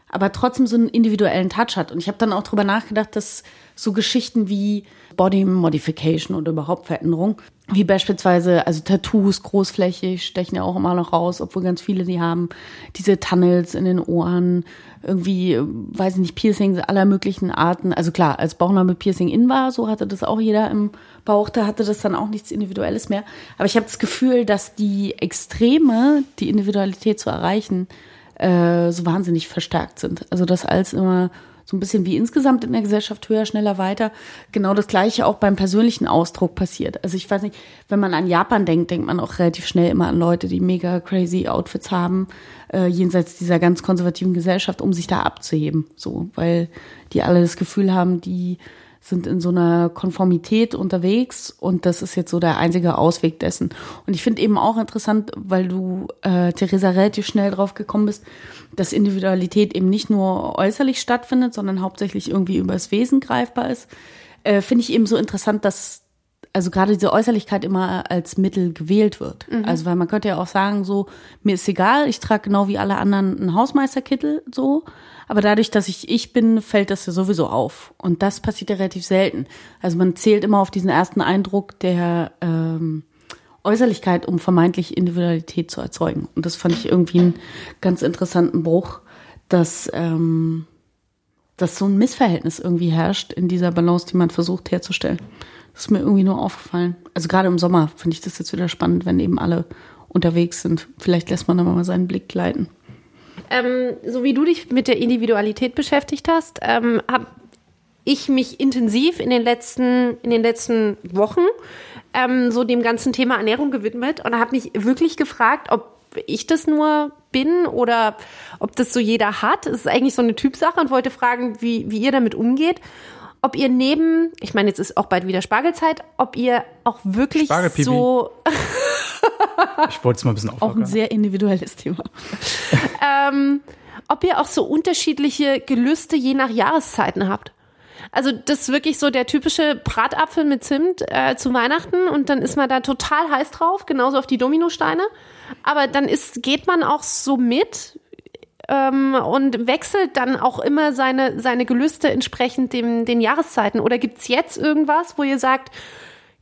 S3: aber trotzdem so einen individuellen Touch hat. Und ich habe dann auch drüber nachgedacht, dass so Geschichten wie Body Modification oder überhaupt Veränderung, wie beispielsweise, also Tattoos großflächig stechen ja auch immer noch raus, obwohl ganz viele die haben, diese Tunnels in den Ohren, irgendwie, äh, weiß ich nicht, Piercings aller möglichen Arten. Also klar, als Bauchnabel Piercing in war, so hatte das auch jeder im Bauch, da hatte das dann auch nichts Individuelles mehr. Aber ich habe das Gefühl, dass die Extreme, die Individualität zu erreichen, äh, so wahnsinnig verstärkt sind. Also dass alles immer so ein bisschen wie insgesamt in der Gesellschaft höher, schneller, weiter. Genau das Gleiche auch beim persönlichen Ausdruck passiert. Also ich weiß nicht, wenn man an Japan denkt, denkt man auch relativ schnell immer an Leute, die mega crazy Outfits haben, äh, jenseits dieser ganz konservativen Gesellschaft, um sich da abzuheben. So, weil die alle das Gefühl haben, die sind in so einer Konformität unterwegs und das ist jetzt so der einzige Ausweg dessen. Und ich finde eben auch interessant, weil du, äh, Theresa, relativ schnell drauf gekommen bist, dass Individualität eben nicht nur äußerlich stattfindet, sondern hauptsächlich irgendwie übers Wesen greifbar ist. Äh, finde ich eben so interessant, dass also gerade diese Äußerlichkeit immer als Mittel gewählt wird. Also weil man könnte ja auch sagen, so, mir ist egal, ich trage genau wie alle anderen einen Hausmeisterkittel, so. Aber dadurch, dass ich ich bin, fällt das ja sowieso auf. Und das passiert ja relativ selten. Also man zählt immer auf diesen ersten Eindruck der ähm, Äußerlichkeit, um vermeintlich Individualität zu erzeugen. Und das fand ich irgendwie einen ganz interessanten Bruch, dass, ähm, dass so ein Missverhältnis irgendwie herrscht in dieser Balance, die man versucht herzustellen. Das ist mir irgendwie nur aufgefallen. Also gerade im Sommer finde ich das jetzt wieder spannend, wenn eben alle unterwegs sind. Vielleicht lässt man da mal seinen Blick gleiten.
S4: Ähm, so wie du dich mit der Individualität beschäftigt hast, ähm, habe ich mich intensiv in den letzten, in den letzten Wochen ähm, so dem ganzen Thema Ernährung gewidmet und habe mich wirklich gefragt, ob ich das nur bin oder ob das so jeder hat. Es ist eigentlich so eine Typsache und wollte fragen, wie, wie ihr damit umgeht. Ob ihr neben, ich meine, jetzt ist auch bald wieder Spargelzeit, ob ihr auch wirklich so
S2: Ich wollte es mal ein bisschen
S3: Auch ein
S2: auflockern.
S3: sehr individuelles Thema.
S4: ähm, ob ihr auch so unterschiedliche Gelüste je nach Jahreszeiten habt. Also das ist wirklich so der typische Bratapfel mit Zimt äh, zu Weihnachten und dann ist man da total heiß drauf, genauso auf die Dominosteine. Aber dann ist, geht man auch so mit ähm, und wechselt dann auch immer seine, seine Gelüste entsprechend dem, den Jahreszeiten. Oder gibt's jetzt irgendwas, wo ihr sagt,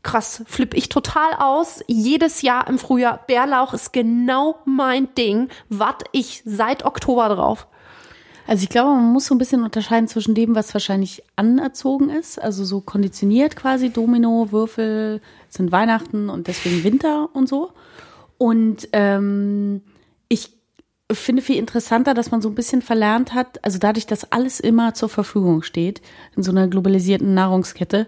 S4: krass, flipp ich total aus. Jedes Jahr im Frühjahr, Bärlauch ist genau mein Ding. Wart ich seit Oktober drauf.
S3: Also ich glaube, man muss so ein bisschen unterscheiden zwischen dem, was wahrscheinlich anerzogen ist, also so konditioniert quasi, Domino, Würfel sind Weihnachten und deswegen Winter und so. Und ähm, finde viel interessanter, dass man so ein bisschen verlernt hat, also dadurch, dass alles immer zur Verfügung steht in so einer globalisierten Nahrungskette,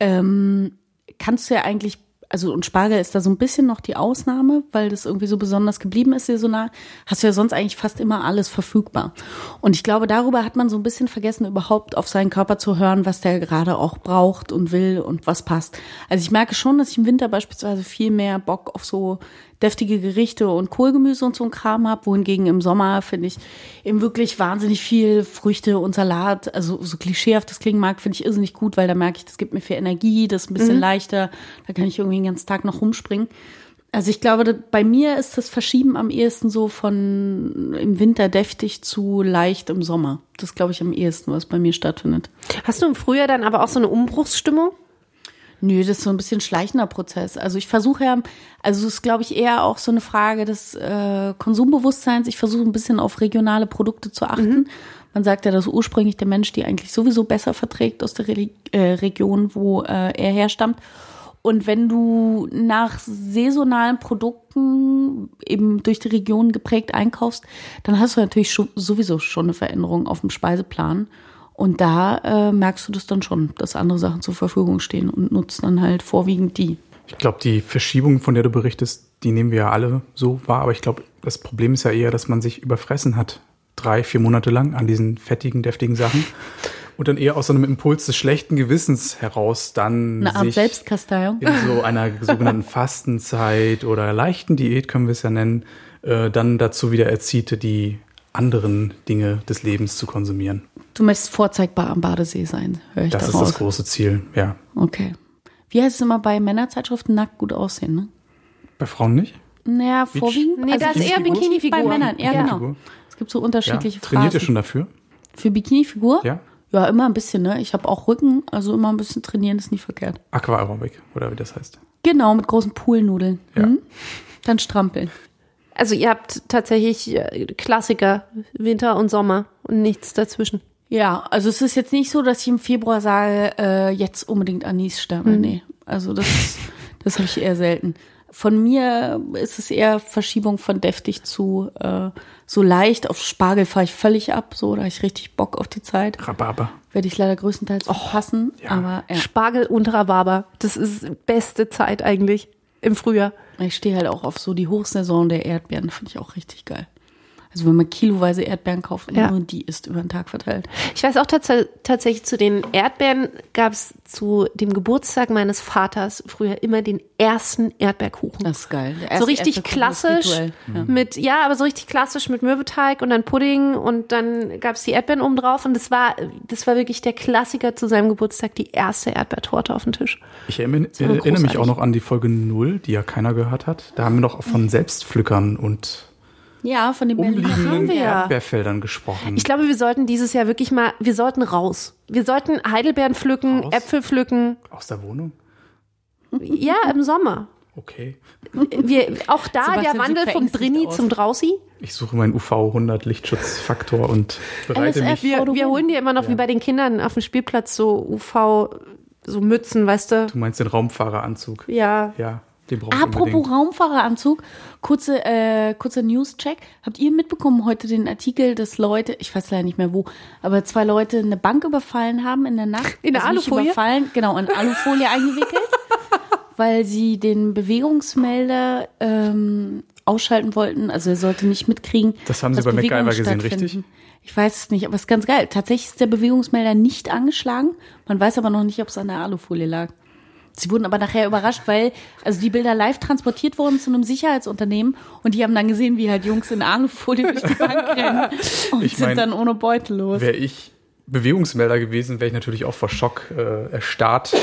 S3: ähm, kannst du ja eigentlich, also und Spargel ist da so ein bisschen noch die Ausnahme, weil das irgendwie so besonders geblieben ist saisonal, hast du ja sonst eigentlich fast immer alles verfügbar. Und ich glaube, darüber hat man so ein bisschen vergessen, überhaupt auf seinen Körper zu hören, was der gerade auch braucht und will und was passt. Also ich merke schon, dass ich im Winter beispielsweise viel mehr Bock auf so deftige Gerichte und Kohlgemüse und so ein Kram habe, wohingegen im Sommer finde ich eben wirklich wahnsinnig viel Früchte und Salat, also so klischeehaft das klingen mag, finde ich irrsinnig gut, weil da merke ich, das gibt mir viel Energie, das ist ein bisschen leichter, da kann ich irgendwie den ganzen Tag noch rumspringen. Also ich glaube, bei mir ist das Verschieben am ehesten so von im Winter deftig zu leicht im Sommer. Das glaube ich am ehesten, was bei mir stattfindet.
S4: Hast du im Frühjahr dann aber auch so eine Umbruchsstimmung?
S3: Nö, das ist so ein bisschen schleichender Prozess. Also ich versuche ja, also es ist, glaube ich, eher auch so eine Frage des äh, Konsumbewusstseins. Ich versuche ein bisschen auf regionale Produkte zu achten. Man sagt ja, dass ursprünglich der Mensch die eigentlich sowieso besser verträgt aus der Reli äh, Region, wo äh, er herstammt. Und wenn du nach saisonalen Produkten eben durch die Region geprägt einkaufst, dann hast du natürlich schon, sowieso schon eine Veränderung auf dem Speiseplan. Und da äh, merkst du das dann schon, dass andere Sachen zur Verfügung stehen und nutzt dann halt vorwiegend die.
S2: Ich glaube, die Verschiebung, von der du berichtest, die nehmen wir ja alle so wahr. Aber ich glaube, das Problem ist ja eher, dass man sich überfressen hat. Drei, vier Monate lang an diesen fettigen, deftigen Sachen. Und dann eher aus so einem Impuls des schlechten Gewissens heraus dann
S3: Eine Art
S2: sich
S3: Selbstkasteiung.
S2: in so einer sogenannten Fastenzeit oder leichten Diät, können wir es ja nennen, äh, dann dazu wieder erzieht, die anderen Dinge des Lebens zu konsumieren.
S3: Du möchtest vorzeigbar am Badesee sein, höre ich
S2: Das ist
S3: daraus.
S2: das große Ziel, ja.
S3: Okay. Wie heißt es immer bei Männerzeitschriften? Nackt gut aussehen, ne?
S2: Bei Frauen nicht?
S3: Naja, vorwiegend.
S4: Nee, da ist eher
S3: Bikini-
S4: Bikini-Figur.
S3: Bei Männern, ja, genau. Es gibt so
S2: Ja.
S3: unterschiedliche
S2: Trainiert ihr
S3: Phrasen.
S2: schon dafür?
S3: Für Bikini-Figur?
S2: Ja.
S3: Ja, immer ein bisschen, ne? Ich habe auch Rücken, also immer ein bisschen trainieren ist nie verkehrt.
S2: Aquaerobik, oder wie das heißt.
S3: Genau, mit großen Poolnudeln.
S2: Ja.
S3: Hm? Dann strampeln.
S4: Also ihr habt tatsächlich äh, Klassiker, Winter und Sommer und nichts dazwischen.
S3: Ja, also es ist jetzt nicht so, dass ich im Februar sage, äh, jetzt unbedingt Anis-Sterne. Nee, also das, das habe ich eher selten. Von mir ist es eher Verschiebung von deftig zu äh, so leicht. Auf Spargel fahre ich völlig ab, so, da habe ich richtig Bock auf die Zeit.
S2: Rhabarber.
S3: Werde ich leider größtenteils verpassen,
S2: ja.
S3: aber ja.
S4: Spargel und Rhabarber, das ist beste Zeit eigentlich im Frühjahr.
S3: Ich stehe halt auch auf so die Hochsaison der Erdbeeren, finde ich auch richtig geil. Also wenn man kiloweise Erdbeeren kauft und
S4: Ja.
S3: nur die isst über den Tag verteilt.
S4: Ich weiß auch tats tatsächlich, zu den Erdbeeren gab es zu dem Geburtstag meines Vaters früher immer den ersten Erdbeerkuchen.
S3: Das ist geil.
S4: So richtig
S3: Erdbeerkuchen ist
S4: klassisch.
S3: Ja.
S4: mit ja aber so richtig klassisch mit Mürbeteig und dann Pudding und dann gab es die Erdbeeren oben drauf und das war das war wirklich der Klassiker zu seinem Geburtstag die erste Erdbeertorte auf dem Tisch
S2: Ich erinnere, erinnere mich auch noch an die Folge 0, die ja keiner gehört hat. Da haben wir auch von Selbstpflückern und
S3: Ja, von den
S2: umliegenden
S4: wir ja.
S2: Erdbeerfeldern gesprochen.
S4: ich glaube wir sollten dieses Jahr wirklich mal wir sollten raus wir sollten Heidelbeeren pflücken
S2: Raus?
S4: Äpfel pflücken
S2: Aus der Wohnung?
S4: ja im Sommer
S2: Okay.
S4: wir auch da
S3: Sebastian
S4: der Wandel vom Drini
S3: aus.
S4: zum Drausi
S2: Ich suche meinen UV 100 Lichtschutzfaktor und bereite
S3: LSF.
S2: mich.
S4: wir, wir holen dir immer noch
S2: Ja.
S4: wie bei den Kindern auf dem Spielplatz so UV so Mützen weißt du
S2: Du meinst den Raumfahreranzug?
S4: ja
S2: Ja, den brauche ich
S3: Apropos
S2: unbedingt.
S3: Raumfahreranzug, kurze, äh, kurzer News-Check. Habt ihr mitbekommen heute den Artikel, dass Leute, ich weiß leider nicht mehr wo, aber zwei Leute eine Bank überfallen haben in der Nacht?
S4: In der
S3: Also nicht
S4: Alufolie?
S3: Überfallen, genau, in Alufolie eingewickelt, weil sie den Bewegungsmelder ähm, ausschalten wollten. Also er sollte nicht mitkriegen.
S2: Das haben Sie bei MacGyver
S3: Bewegungen
S2: gesehen, richtig?
S3: Ich weiß es nicht, aber es ist ganz geil. Tatsächlich ist der Bewegungsmelder nicht angeschlagen. Man weiß aber noch nicht, ob es an der Alufolie lag. Sie wurden aber nachher überrascht, weil also die Bilder live transportiert wurden zu einem Sicherheitsunternehmen und die haben dann gesehen, wie halt Jungs in Alufolie durch die Bank rennen und
S2: Ich
S3: sind
S2: mein,
S3: dann ohne Beutel los.
S2: Wäre ich Bewegungsmelder gewesen, wäre ich natürlich auch vor Schock äh, erstarrt.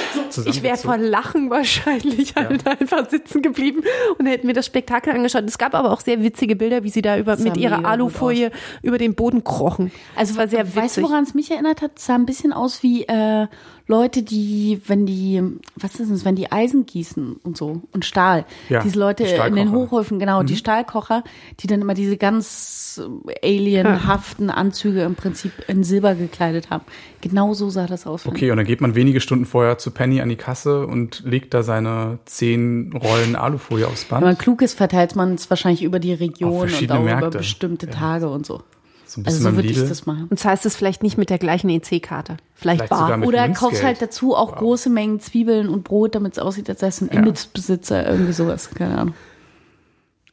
S4: Ich wäre vor. Lachen wahrscheinlich halt einfach sitzen geblieben und hätten mir das Spektakel angeschaut. Es gab aber auch sehr witzige Bilder, wie sie da über, mit ihrer Alufolie über den Boden krochen.
S3: Also
S4: war sehr
S3: weißt du,
S4: witzig.
S3: woran es mich erinnert hat? Es sah ein bisschen aus wie äh, Leute, die, wenn die, was ist es, wenn die Eisen gießen und so und Stahl.
S2: Ja,
S3: diese Leute
S2: die
S3: in den. Hochhöfen, genau,
S4: Mhm.
S3: die Stahlkocher, die dann immer diese ganz alienhaften Anzüge im Prinzip in Silber gekleidet haben. Genau so sah das aus.
S2: Okay, und dann geht man wenige Stunden vorher zu Penny an die Kasse und legt da seine zehn Rollen Alufolie aufs
S3: Wenn
S2: Band.
S3: man klug ist, verteilt man es wahrscheinlich über die Region und auch über
S2: Märkte.
S3: bestimmte
S2: Ja.
S3: Tage und so.
S2: So ein
S3: Also
S2: bisschen
S3: so
S2: beim
S3: würde ich das machen.
S4: Und zahlst es vielleicht nicht mit der gleichen EC-Karte. Vielleicht,
S2: Vielleicht
S4: bar.
S3: Oder
S2: Münzgeld.
S3: kaufst halt dazu auch große Mengen Zwiebeln und Brot, damit es aussieht, als sei es ein
S2: Ja.
S3: Imbissbesitzer, irgendwie sowas. Keine Ahnung.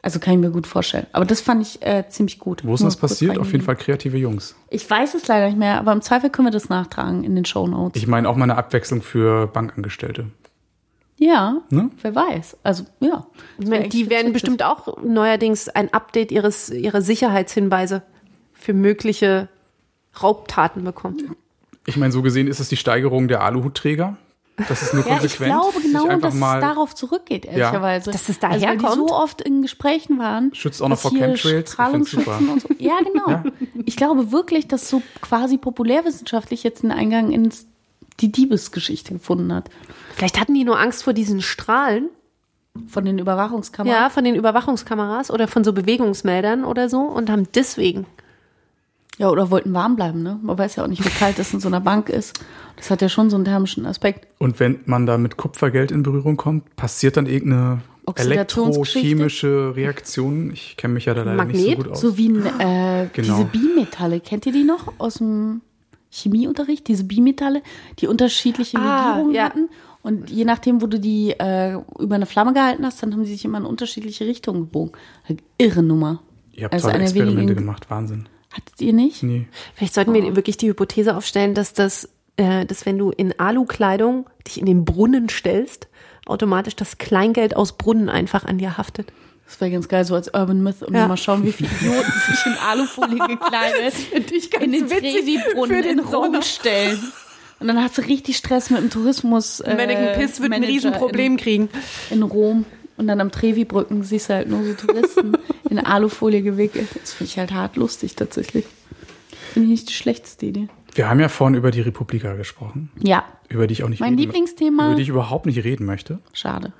S3: Also kann ich mir gut vorstellen. Aber das fand ich äh, ziemlich gut.
S2: Wo ist das passiert? Auf jeden. Fall kreative Jungs.
S3: Ich weiß es leider nicht mehr, aber im Zweifel können wir das nachtragen in den Shownotes.
S2: Ich meine auch mal eine Abwechslung für Bankangestellte.
S3: Ja,
S2: Ne?
S3: wer weiß. Also, ja.
S4: Die werden bestimmt auch neuerdings ein Update ihres, ihrer Sicherheitshinweise für mögliche Raubtaten bekommen.
S2: Ich meine, so gesehen ist es die Steigerung der Aluhutträger. Das ist nur
S3: Ja, ich
S2: konsequent.
S3: glaube
S2: sich
S3: genau,
S2: einfach
S3: dass es
S2: mal
S3: darauf zurückgeht, ehrlicherweise.
S4: Dass es
S3: also, weil die
S4: daherkommt?
S3: so oft in Gesprächen waren.
S2: Schützt auch noch vor Chemtrails. Ich.
S3: Strahlungsschützen und so. Ja, genau.
S2: Ja.
S3: Ich glaube wirklich, dass so quasi populärwissenschaftlich jetzt einen Eingang in die Diebesgeschichte gefunden hat.
S4: Vielleicht hatten die nur Angst vor diesen Strahlen.
S3: Von den Überwachungskameras.
S4: Ja, von den Überwachungskameras oder von so Bewegungsmeldern oder so und haben deswegen.
S3: Ja, oder wollten warm bleiben, ne? Man weiß ja auch nicht, wie kalt es in so einer Bank ist. Das hat ja schon so einen thermischen Aspekt.
S2: Und wenn man da mit Kupfergeld in Berührung kommt, passiert dann irgendeine elektrochemische Reaktion? Ich kenne mich ja da leider nicht so
S4: Magnet?
S2: gut aus.
S3: So wie ein, äh,
S2: Genau.
S3: diese Bimetalle. Kennt ihr die noch aus dem Chemieunterricht? Diese Bimetalle, die unterschiedliche
S4: Ah,
S3: Legierungen
S4: ja.
S3: hatten. Und je nachdem, wo du die äh, über eine Flamme gehalten hast, dann haben die sich immer in unterschiedliche Richtungen gebogen. Irre Nummer.
S2: Ihr habt
S3: Also
S2: tolle
S3: eine
S2: Experimente
S3: wenigen-
S2: gemacht, Wahnsinn.
S3: Hattet ihr nicht?
S2: Nee.
S4: Vielleicht sollten wir wirklich die Hypothese aufstellen, dass das, äh, dass wenn du in Alu-Kleidung dich in den Brunnen stellst, automatisch das Kleingeld aus Brunnen einfach an dir haftet.
S3: Das wäre ganz geil, so als Urban Myth. Und
S4: Ja.
S3: mal schauen, wie viele Idioten sich in Alufolie gekleidet in den Trevi-Brunnen
S4: für den
S3: in Rom stellen. Und dann hast du richtig Stress mit dem Tourismus. Äh,
S4: Mannequin Piss wird ein
S3: Manager
S4: Riesenproblem kriegen.
S3: In, in Rom. Und dann am Trevi-Brücken siehst du halt nur so Touristen in Alufolie gewickelt. Das finde ich halt hart lustig tatsächlich. Finde ich nicht die schlechteste Idee.
S2: Wir haben ja vorhin über die Republika gesprochen,
S3: Ja,
S2: über die ich auch nicht
S3: Mein
S2: reden
S3: Lieblingsthema.
S2: Über die ich überhaupt nicht reden möchte.
S3: schade.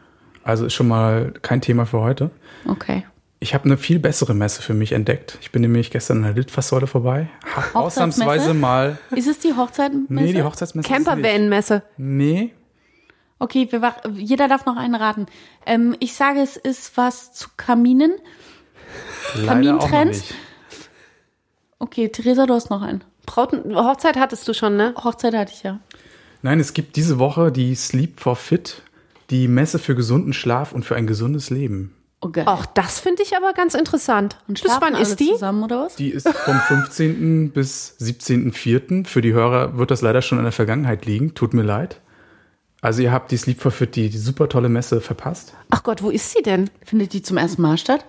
S2: Also ist schon mal kein Thema für heute.
S3: Okay.
S2: Ich habe eine viel bessere Messe für mich entdeckt. Ich bin nämlich gestern an der Litfaßsäule vorbei. Ausnahmsweise mal.
S3: Ist es die Hochzeitmesse?
S2: Nee, die Hochzeitsmesse.
S4: Campervan-Messe.
S2: Nee.
S3: Okay, wir wach, jeder darf noch einen raten. Ähm, ich sage, es ist was zu Kaminen.
S2: Leider auch
S3: Kamintrends? Okay, Theresa, du hast noch einen.
S4: Brauten Hochzeit hattest du schon, ne?
S3: Hochzeit hatte ich ja.
S2: Nein, es gibt diese Woche die Sleep for Fit, die Messe für gesunden Schlaf und für ein gesundes Leben.
S3: Okay.
S4: Ach, das finde ich aber ganz interessant.
S3: Und
S4: Bis wann ist die?
S3: zusammen oder was?
S2: Die ist vom 15. bis 17.04. Für die Hörer wird das leider schon in der Vergangenheit liegen. Tut mir leid. Also ihr habt die Sleep for Fit, die, die super tolle Messe verpasst.
S4: Ach Gott, wo ist sie denn?
S3: Findet die zum ersten Mal statt?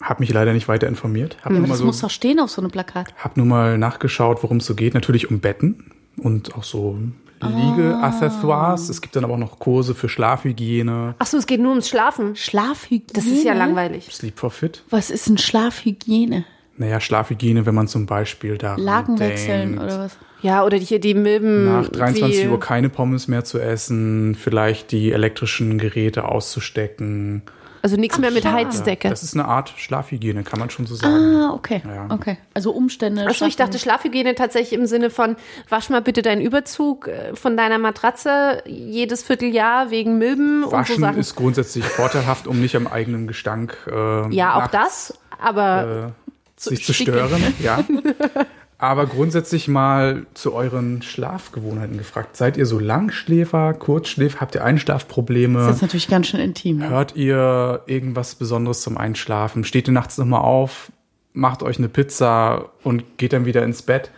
S2: Hab mich leider nicht weiter informiert. Hab, nur, mal
S3: Das
S2: so,
S3: muss doch stehen auf so einem Plakat.
S2: hab nur mal nachgeschaut, worum es so geht. Natürlich um Betten und auch so Liegeaccessoires. Es gibt dann aber auch noch Kurse für Schlafhygiene,
S4: Ach so, es geht nur ums Schlafen.
S3: Schlafhygiene.
S4: Das ist ja langweilig.
S2: Sleep for Fit.
S3: Was ist denn Schlafhygiene?
S2: Naja, Schlafhygiene, wenn man zum Beispiel da
S3: Laken wechseln oder was?
S4: Ja, oder hier die Milben.
S2: nach 23
S4: wie-
S2: Uhr keine Pommes mehr zu essen, vielleicht die elektrischen Geräte auszustecken.
S4: Also nichts mehr mit
S3: ja.
S4: Heizdecke.
S2: Das ist eine Art Schlafhygiene, kann man schon so sagen.
S3: Ah, okay.
S2: Ja.
S3: Okay. Also Umstände.
S4: Achso, ich dachte Schlafhygiene tatsächlich im Sinne von, wasch mal bitte deinen Überzug äh, von deiner Matratze jedes Vierteljahr wegen Milben und so
S2: Waschen
S4: Sachen.
S2: ist grundsätzlich vorteilhaft, um nicht am eigenen Gestank äh,
S4: ja, auch
S2: nachts,
S4: das, aber
S2: äh, sich zu stören. Ja. Aber grundsätzlich mal zu euren Schlafgewohnheiten gefragt. Seid ihr so Langschläfer, Kurzschläfer? Habt ihr Einschlafprobleme?
S3: Das ist natürlich ganz schön intim. ne?
S2: Hört ihr irgendwas Besonderes zum Einschlafen? Steht ihr nachts nochmal auf, macht euch eine Pizza und geht dann wieder ins Bett?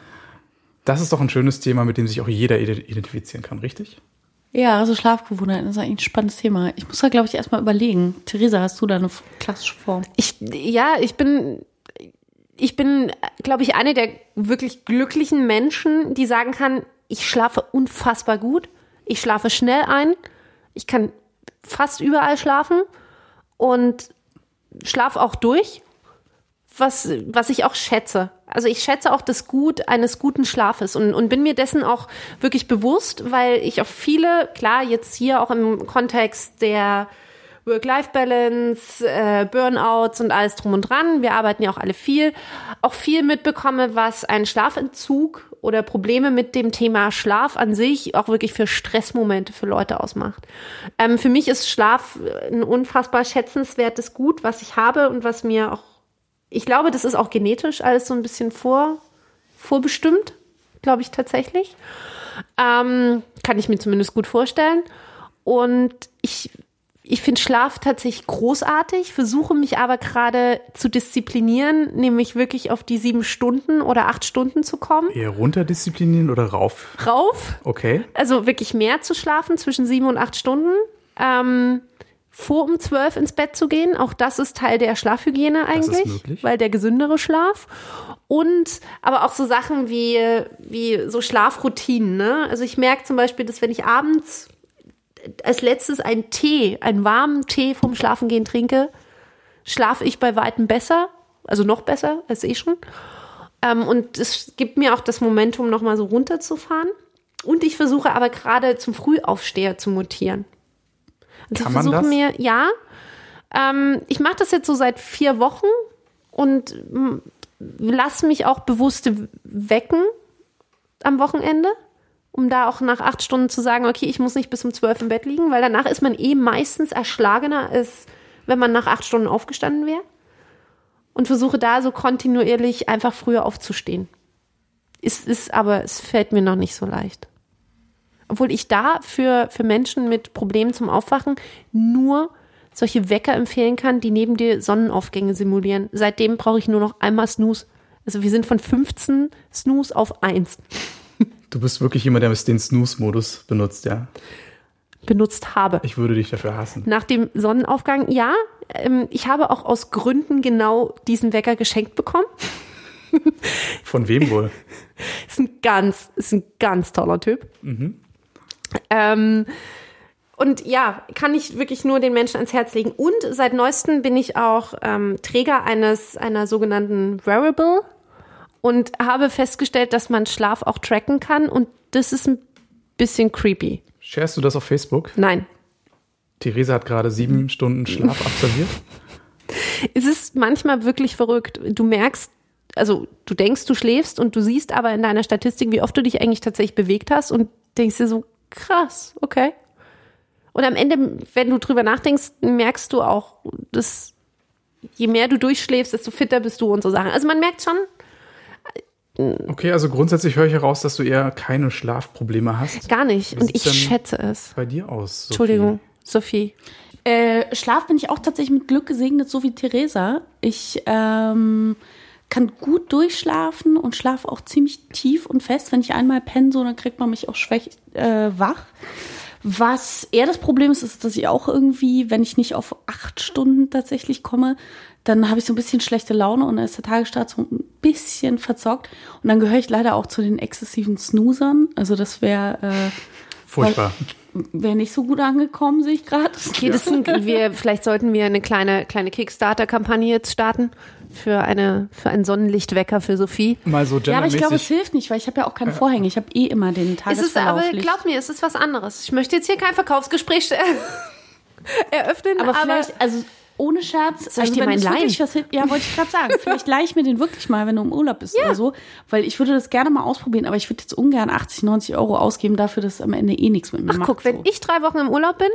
S2: Das ist doch ein schönes Thema, mit dem sich auch jeder ide- identifizieren kann, richtig?
S3: Ja, also Schlafgewohnheiten ist eigentlich ein spannendes Thema. Ich muss da, glaube ich, erstmal überlegen. Theresa, hast du da eine klassische Form?
S4: ich, ja, ich bin, ich bin, glaube ich, eine der wirklich glücklichen Menschen, die sagen kann, ich schlafe unfassbar gut, ich schlafe schnell ein, ich kann fast überall schlafen und schlafe auch durch, was, was ich auch schätze. Also ich schätze auch das Gut eines guten Schlafes und, und bin mir dessen auch wirklich bewusst, weil ich auch viele, klar, jetzt hier auch im Kontext der Work-Life-Balance, äh, Burnouts und alles drum und dran. Wir arbeiten ja auch alle viel. Auch viel mitbekomme, was ein Schlafentzug oder Probleme mit dem Thema Schlaf an sich auch wirklich für Stressmomente für Leute ausmacht. Ähm, für mich ist Schlaf ein unfassbar schätzenswertes Gut, was ich habe und was mir auch, ich glaube, das ist auch genetisch alles so ein bisschen vor, vorbestimmt, glaube ich tatsächlich. Ähm, kann ich mir zumindest gut vorstellen. Und ich, ich finde Schlaf tatsächlich großartig, versuche mich aber gerade zu disziplinieren, nämlich wirklich auf die sieben Stunden oder acht Stunden zu kommen.
S2: Eher runterdisziplinieren oder rauf?
S4: Rauf,
S2: Okay.
S4: also wirklich mehr zu schlafen, zwischen sieben und acht Stunden. Ähm, vor um zwölf ins Bett zu gehen, auch das ist Teil der Schlafhygiene
S2: ist
S4: eigentlich,
S2: möglich.
S4: weil der gesündere Schlaf. Und aber auch so Sachen wie, wie so Schlafroutinen. Ne? Also ich merke zum Beispiel, dass wenn ich abends als letztes einen Tee, einen warmen Tee vom Schlafengehen trinke, schlafe ich bei weitem besser, also noch besser als eh schon. Ähm, und es gibt mir auch das Momentum, nochmal so runterzufahren. Und ich versuche aber gerade zum Frühaufsteher zu mutieren. Also
S2: Kann
S4: ich
S2: man
S4: versuche
S2: das?
S4: mir, ja, ähm, ich mache das jetzt so seit vier Wochen und mm, lass mich auch bewusst wecken am Wochenende, um da auch nach acht Stunden zu sagen, okay, ich muss nicht bis um zwölf im Bett liegen, weil danach ist man eh meistens erschlagener, als wenn man nach acht Stunden aufgestanden wäre. Und versuche da so kontinuierlich einfach früher aufzustehen. Ist, ist aber, es fällt mir noch nicht so leicht. Obwohl ich da für, für Menschen mit Problemen zum Aufwachen nur solche Wecker empfehlen kann, die neben dir Sonnenaufgänge simulieren. Seitdem brauche ich nur noch einmal Snooze. Also wir sind von 15 Snooze auf 1
S2: Du bist wirklich jemand, der den Snooze-Modus benutzt, ja.
S4: benutzt habe.
S2: Ich würde dich dafür hassen.
S4: Nach dem Sonnenaufgang, ja, ähm, ich habe auch aus Gründen genau diesen Wecker geschenkt bekommen.
S2: Von wem wohl?
S4: Ist ein ganz, ist ein ganz toller Typ. Ähm, und ja, kann ich wirklich nur den Menschen ans Herz legen. Und seit neuestem bin ich auch ähm, Träger eines einer sogenannten Wearable und habe festgestellt, dass man Schlaf auch tracken kann. Und das ist ein bisschen creepy.
S2: Sharest du das auf Facebook?
S4: Nein,
S2: Theresa hat gerade sieben Stunden Schlaf absolviert.
S4: es ist manchmal wirklich verrückt. Du merkst, also du denkst, du schläfst und du siehst aber in deiner Statistik, wie oft du dich eigentlich tatsächlich bewegt hast und denkst dir so, krass, okay. Und am Ende, wenn du drüber nachdenkst, merkst du auch, dass je mehr du durchschläfst, desto fitter bist du und so Sachen. Also man merkt schon,
S2: Okay, also grundsätzlich höre ich heraus, dass du eher keine Schlafprobleme hast.
S4: gar nicht. Und ich
S2: denn
S4: schätze es.
S2: Bei dir aus. Sophie?
S4: Entschuldigung, Sophie.
S3: Äh, Schlaf bin ich auch tatsächlich mit Glück gesegnet, so wie Theresa. Ich ähm, kann gut durchschlafen und schlafe auch ziemlich tief und fest. Wenn ich einmal penne, so, dann kriegt man mich auch schwäch äh, wach. Was eher das Problem ist, ist, dass ich auch irgendwie, wenn ich nicht auf acht Stunden tatsächlich komme, dann habe ich so ein bisschen schlechte Laune und dann ist der Tagesstart so ein bisschen verzockt. Und dann gehöre ich leider auch zu den exzessiven Snoozern. Also das wäre äh,
S2: Furchtbar.
S3: wäre nicht so gut angekommen, sehe ich gerade.
S4: Okay, das sind, wir, vielleicht sollten wir eine kleine, kleine Kickstarter-Kampagne jetzt starten für eine, für einen Sonnenlichtwecker für Sophie.
S2: Mal so
S3: Ja, aber ich glaube, es hilft nicht, weil ich habe ja auch keine Vorhänge. Ich habe eh immer den
S4: Es ist
S3: Tagesverlauf.
S4: aber, glaub mir, es ist was anderes. Ich möchte jetzt hier kein Verkaufsgespräch äh, eröffnen,
S3: aber
S4: aber,
S3: vielleicht, also ohne Scherz,
S4: Soll ich
S3: also
S4: dir
S3: wenn
S4: meinen
S3: wirklich was ja, wollte ich gerade sagen. Vielleicht leih ich mir den wirklich mal, wenn du im Urlaub bist oder so, weil ich würde das gerne mal ausprobieren, aber ich würde jetzt ungern 80, 90 Euro ausgeben dafür, dass es am Ende eh nichts mit mir
S4: Ach
S3: macht.
S4: guck, wenn
S3: so.
S4: ich drei Wochen im Urlaub bin,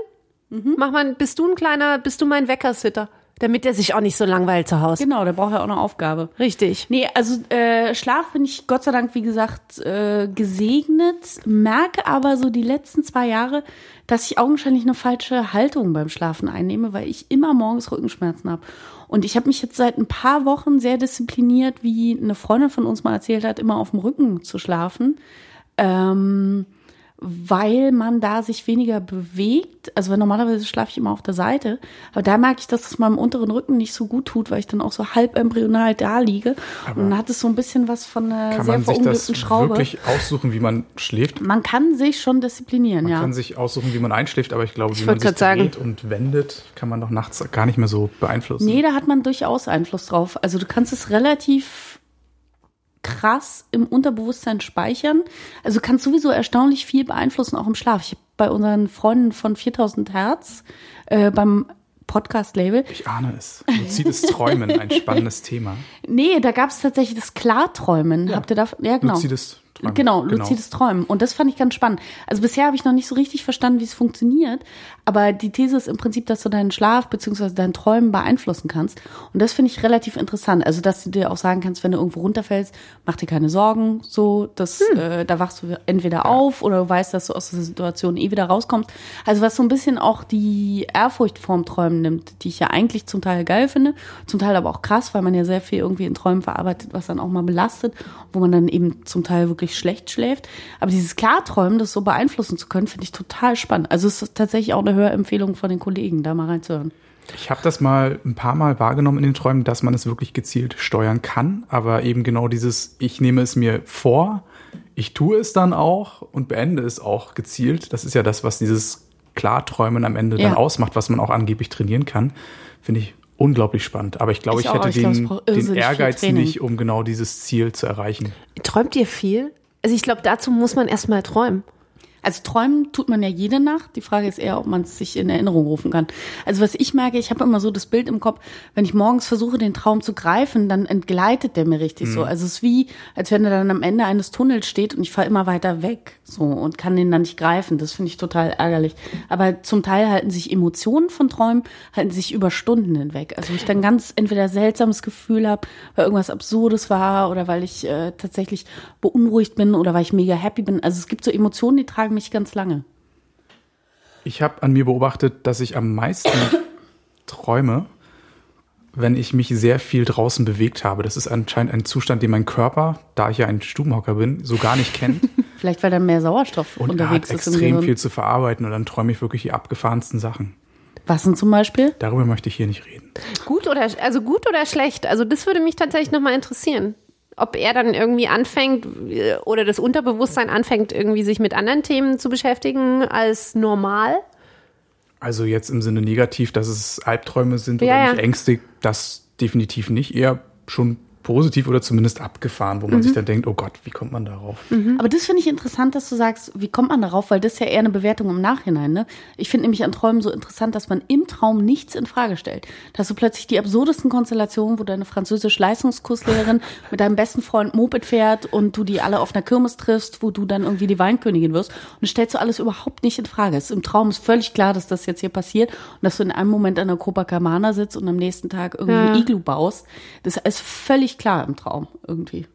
S4: mach mal, bist du ein kleiner, bist du mein Weckersitter, damit der sich auch nicht so langweilt zu Hause.
S3: Genau, der braucht ja auch eine Aufgabe.
S4: Richtig.
S3: Nee, also äh, Schlaf bin ich Gott sei Dank, wie gesagt, äh, gesegnet, merke aber so die letzten zwei Jahre, dass ich augenscheinlich eine falsche Haltung beim Schlafen einnehme, weil ich immer morgens Rückenschmerzen habe. Und ich habe mich jetzt seit ein paar Wochen sehr diszipliniert, wie eine Freundin von uns mal erzählt hat, immer auf dem Rücken zu schlafen. Ähm, weil man da sich weniger bewegt. Also weil normalerweise schlafe ich immer auf der Seite, aber da merke ich, dass es meinem unteren Rücken nicht so gut tut, weil ich dann auch so halb embryonal da liege. und dann hat es so ein bisschen was von einer
S2: Kann
S3: sehr
S2: man sich das
S3: Schraube.
S2: wirklich aussuchen, wie man schläft?
S3: Man kann sich schon disziplinieren,
S2: Man
S3: ja.
S2: kann sich aussuchen, wie man einschläft, aber ich glaube, wie
S4: Ich
S2: man
S4: wollte
S2: sich dreht und wendet, kann man doch nachts gar nicht mehr so beeinflussen.
S3: Nee, da hat man durchaus Einfluss drauf. Also du kannst es relativ krass im Unterbewusstsein speichern. Also du kannst sowieso erstaunlich viel beeinflussen, auch im Schlaf. Ich habe bei unseren Freunden von 4000 Hertz äh, beim Podcast-Label,
S2: Ich ahne es. Luzides Träumen, ein spannendes Thema.
S3: nee, da gab es tatsächlich das Klarträumen. Habt ihr da, ja genau.
S2: Luzides Träumen.
S3: Genau, luzides Träumen. Und das fand ich ganz spannend. Also bisher habe ich noch nicht so richtig verstanden, wie es funktioniert. Aber die These ist im Prinzip, dass du deinen Schlaf beziehungsweise dein Träumen beeinflussen kannst. Und das finde ich relativ interessant. Also, dass du dir auch sagen kannst, wenn du irgendwo runterfällst, mach dir keine Sorgen. So, dass, äh, da wachst du entweder auf oder du weißt, dass du aus der Situation eh wieder rauskommst. Also, was so ein bisschen auch die Ehrfurcht vorm Träumen nimmt, die ich ja eigentlich zum Teil geil finde, zum Teil aber auch krass, weil man ja sehr viel irgendwie in Träumen verarbeitet, was dann auch mal belastet, wo man dann eben zum Teil wirklich schlecht schläft. Aber dieses Klarträumen, das so beeinflussen zu können, finde ich total spannend. Also es ist tatsächlich auch eine Hörempfehlung von den Kollegen, da mal reinzuhören.
S2: Ich habe das mal ein paar Mal wahrgenommen in den Träumen, dass man es wirklich gezielt steuern kann, aber eben genau dieses, ich nehme es mir vor, ich tue es dann auch und beende es auch gezielt. Das ist ja das, was dieses Klarträumen am Ende
S3: Ja.
S2: dann ausmacht, was man auch angeblich trainieren kann. Finde ich unglaublich spannend. Aber ich glaube,
S3: Ich
S2: ich, hätte
S3: ich
S2: den,
S3: braucht
S2: den Ehrgeiz nicht, um genau dieses Ziel zu erreichen.
S4: Träumt ihr viel? Also ich glaube, dazu muss man erstmal träumen.
S3: Also träumen tut man ja jede Nacht. Die Frage ist eher, ob man es sich in Erinnerung rufen kann. Also was ich merke, ich habe immer so das Bild im Kopf, wenn ich morgens versuche, den Traum zu greifen, dann entgleitet der mir richtig so. Also es ist wie, als wenn er dann am Ende eines Tunnels steht und ich fahre immer weiter weg so und kann den dann nicht greifen. Das finde ich total ärgerlich. Aber zum Teil halten sich Emotionen von Träumen, halten sich über Stunden hinweg. Also ich dann ganz entweder seltsames Gefühl habe, weil irgendwas Absurdes war oder weil ich äh, tatsächlich beunruhigt bin oder weil ich mega happy bin. Also es gibt so Emotionen, die tragen mich ganz lange.
S2: Ich habe an mir beobachtet, dass ich am meisten träume, wenn ich mich sehr viel draußen bewegt habe. Das ist anscheinend ein Zustand, den mein Körper, da ich ja ein Stubenhocker bin, so gar nicht kennt.
S3: Vielleicht weil da mehr Sauerstoff
S2: Und er
S3: unterwegs
S2: hat
S3: ist
S2: extrem viel zu verarbeiten und dann träume ich wirklich die abgefahrensten Sachen.
S3: Was denn zum Beispiel?
S2: Darüber möchte ich hier nicht reden.
S4: Gut oder also gut oder schlecht? Also das würde mich tatsächlich nochmal interessieren. Ob er dann irgendwie anfängt äh, oder das Unterbewusstsein anfängt, irgendwie sich mit anderen Themen zu beschäftigen als normal.
S2: Also jetzt im Sinne negativ, dass es Albträume sind
S4: Ja,
S2: oder
S4: ja.
S2: mich ängstigt, das definitiv nicht. Eher schon positiv oder zumindest abgefahren, wo man
S3: Mhm.
S2: sich dann denkt, oh Gott, wie kommt man darauf?
S3: Aber das finde ich interessant, dass du sagst, wie kommt man darauf? Weil das ist ja eher eine Bewertung im Nachhinein. Ne? Ich finde nämlich an Träumen so interessant, dass man im Traum nichts in Frage stellt. Dass du plötzlich die absurdesten Konstellationen, wo deine französische Leistungskurslehrerin mit deinem besten Freund Moped fährt und du die alle auf einer Kirmes triffst, wo du dann irgendwie die Weinkönigin wirst. Und stellst du alles überhaupt nicht in Frage. Es ist Im Traum ist völlig klar, dass das jetzt hier passiert und dass du in einem Moment an der Copacabana sitzt und am nächsten Tag irgendwie
S4: Ja.
S3: ein Iglu baust. Das ist völlig klar im Traum irgendwie.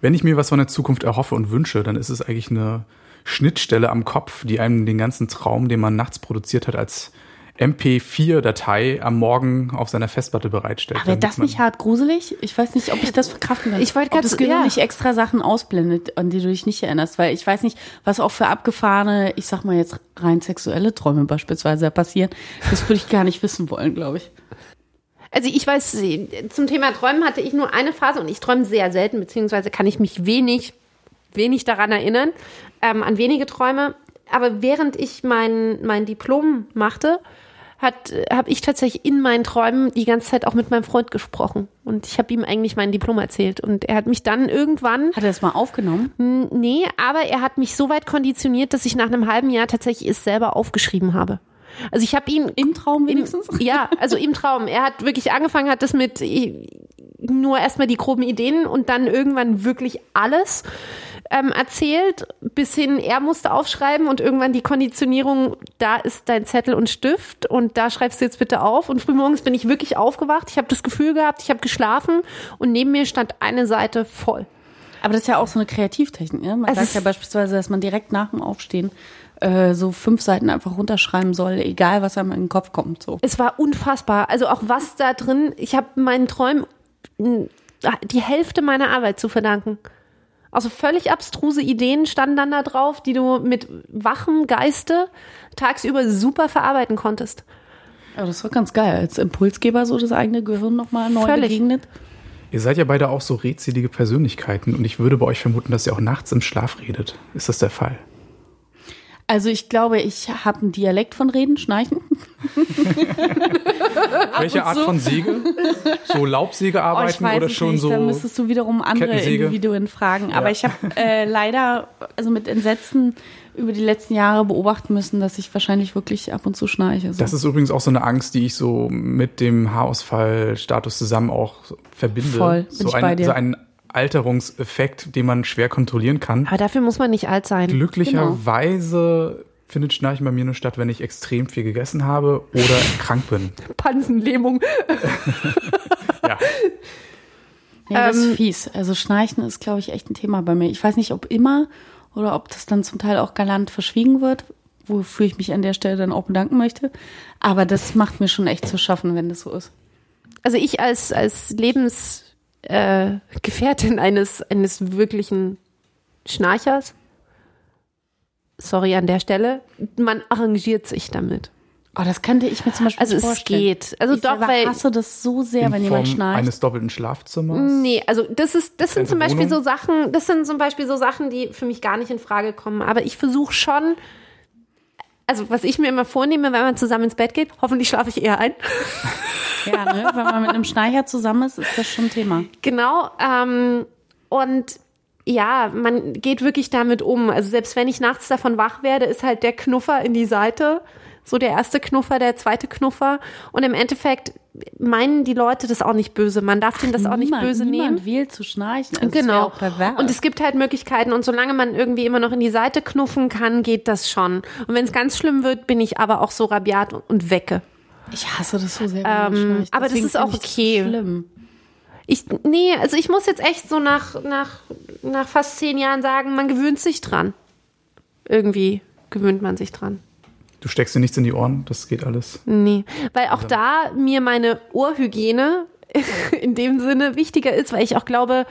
S2: Wenn ich mir was von der Zukunft erhoffe und wünsche, dann ist es eigentlich eine Schnittstelle am Kopf, die einem den ganzen Traum, den man nachts produziert hat, als MP4-Datei am Morgen auf seiner Festplatte bereitstellt.
S3: Wäre das nicht hart gruselig? Ich weiß nicht, ob ich das verkraften kann.
S4: Ich wollte grad
S3: das Gehirn
S4: ja.
S3: nicht extra Sachen ausblendet, an die du dich nicht erinnerst, weil ich weiß nicht, was auch für abgefahrene, ich sag mal jetzt rein sexuelle Träume beispielsweise passieren. Das würde ich gar nicht wissen wollen, glaube ich.
S4: Also ich weiß, zum Thema Träumen hatte ich nur eine Phase und ich träume sehr selten, beziehungsweise kann ich mich wenig, wenig daran erinnern, ähm, an wenige Träume. Aber während ich mein, mein Diplom machte, habe ich tatsächlich in meinen Träumen die ganze Zeit auch mit meinem Freund gesprochen. Und ich habe ihm eigentlich mein Diplom erzählt. Und er hat mich dann irgendwann
S3: Hat er das mal aufgenommen?
S4: Nee, aber er hat mich so weit konditioniert, dass ich nach einem halben Jahr tatsächlich es selber aufgeschrieben habe. Also ich habe ihn
S3: Im Traum
S4: im,
S3: wenigstens?
S4: ja, also im Traum. Er hat wirklich angefangen, hat das mit äh, nur erstmal die groben Ideen und dann irgendwann wirklich alles ähm, erzählt, bis hin, er musste aufschreiben und irgendwann die Konditionierung, da ist dein Zettel und Stift und da schreibst du jetzt bitte auf. Und frühmorgens bin ich wirklich aufgewacht. Ich habe das Gefühl gehabt, ich habe geschlafen und neben mir stand eine Seite voll.
S3: Aber das ist ja auch so eine Kreativtechnik. Ne? Man
S4: Es
S3: sagt ja beispielsweise, dass man direkt nach dem Aufstehen äh, so fünf Seiten einfach runterschreiben soll, egal was einem in den Kopf kommt. So.
S4: Es war unfassbar. Also auch was da drin, ich habe meinen Träumen die Hälfte meiner Arbeit zu verdanken. Also völlig abstruse Ideen standen dann da drauf, die du mit wachem Geiste tagsüber super verarbeiten konntest.
S3: Aber das war ganz geil, als Impulsgeber so das eigene Gehirn nochmal neu
S4: Völlig.
S3: begegnet.
S2: Ihr seid ja beide auch so redselige Persönlichkeiten und ich würde bei euch vermuten, dass ihr auch nachts im Schlaf redet. Ist das der Fall?
S3: Also ich glaube, ich habe einen Dialekt von Reden, Schnarchen.
S2: Welche Art
S3: so.
S2: von Säge? So Laubsäge
S3: Oh, ich
S2: arbeiten
S3: weiß
S2: oder schon
S3: nicht,
S2: so?
S3: da müsstest du wiederum andere? Individuen fragen. Aber ich habe äh, leider, also mit Entsetzen über die letzten Jahre beobachten müssen, dass ich wahrscheinlich wirklich ab und zu schnarche. So.
S2: Das ist übrigens auch so eine Angst, die ich so mit dem Haarausfallstatus zusammen auch verbinde.
S3: Voll, bin
S2: so,
S3: ich
S2: ein,
S3: bei dir.
S2: so ein Alterungseffekt, den man schwer kontrollieren kann.
S4: Aber dafür muss man nicht alt sein.
S2: Glücklicherweise findet Schnarchen bei mir nur statt, wenn ich extrem viel gegessen habe oder krank bin.
S4: Pansenlähmung.
S2: Ja.
S3: Nee, das
S4: Ähm,
S3: ist fies. Also Schnarchen ist, glaube ich, echt ein Thema bei mir. Ich weiß nicht, ob immer oder ob das dann zum Teil auch galant verschwiegen wird, wofür ich mich an der Stelle dann auch bedanken möchte. Aber das macht mir schon echt zu schaffen, wenn das so ist.
S4: Also ich als, als Lebensgefährtin äh, eines, eines wirklichen Schnarchers, sorry an der Stelle, man arrangiert sich damit.
S3: Oh, das könnte ich mir zum Beispiel
S4: Also
S3: nicht
S4: es
S3: vorstellen.
S4: geht. Also
S3: ich
S4: doch,
S3: selber
S4: weil-
S3: hasse das so sehr, wenn jemand schnarcht.
S2: eines doppelten Schlafzimmers.
S4: Nee, also das ist, das sind zum Beispiel
S2: Wohnung?
S4: so Sachen, das sind zum Beispiel so Sachen, die für mich gar nicht in Frage kommen. Aber ich versuche schon, also was ich mir immer vornehme, wenn man zusammen ins Bett geht, hoffentlich schlafe ich eher ein.
S3: Ja, ne? wenn man mit einem Schnarcher zusammen ist, ist das schon ein Thema.
S4: Genau. Ähm, und ja, man geht wirklich damit um. Also selbst wenn ich nachts davon wach werde, ist halt der Knuffer in die Seite. So der erste Knuffer, der zweite Knuffer. Und im Endeffekt meinen die Leute das auch nicht böse. Man darf denen das auch nicht
S3: niemand,
S4: böse
S3: niemand
S4: nehmen.
S3: wählt zu schnarchen. Also
S4: Genau. Und es gibt halt Möglichkeiten und solange man irgendwie immer noch in die Seite knuffen kann, geht das schon. Und wenn es ganz schlimm wird, bin ich aber auch so rabiat und, wecke.
S3: ich hasse das so sehr,
S4: Ähm, aber das ist auch okay.
S3: Schlimm.
S4: Ich, nee, also ich muss jetzt echt so nach, nach, nach fast zehn Jahren sagen, man gewöhnt sich dran. Irgendwie gewöhnt man sich dran.
S2: Du steckst dir nichts in die Ohren, das geht alles.
S4: Nee, weil auch da mir meine Ohrhygiene in dem Sinne wichtiger ist, weil ich auch glaube,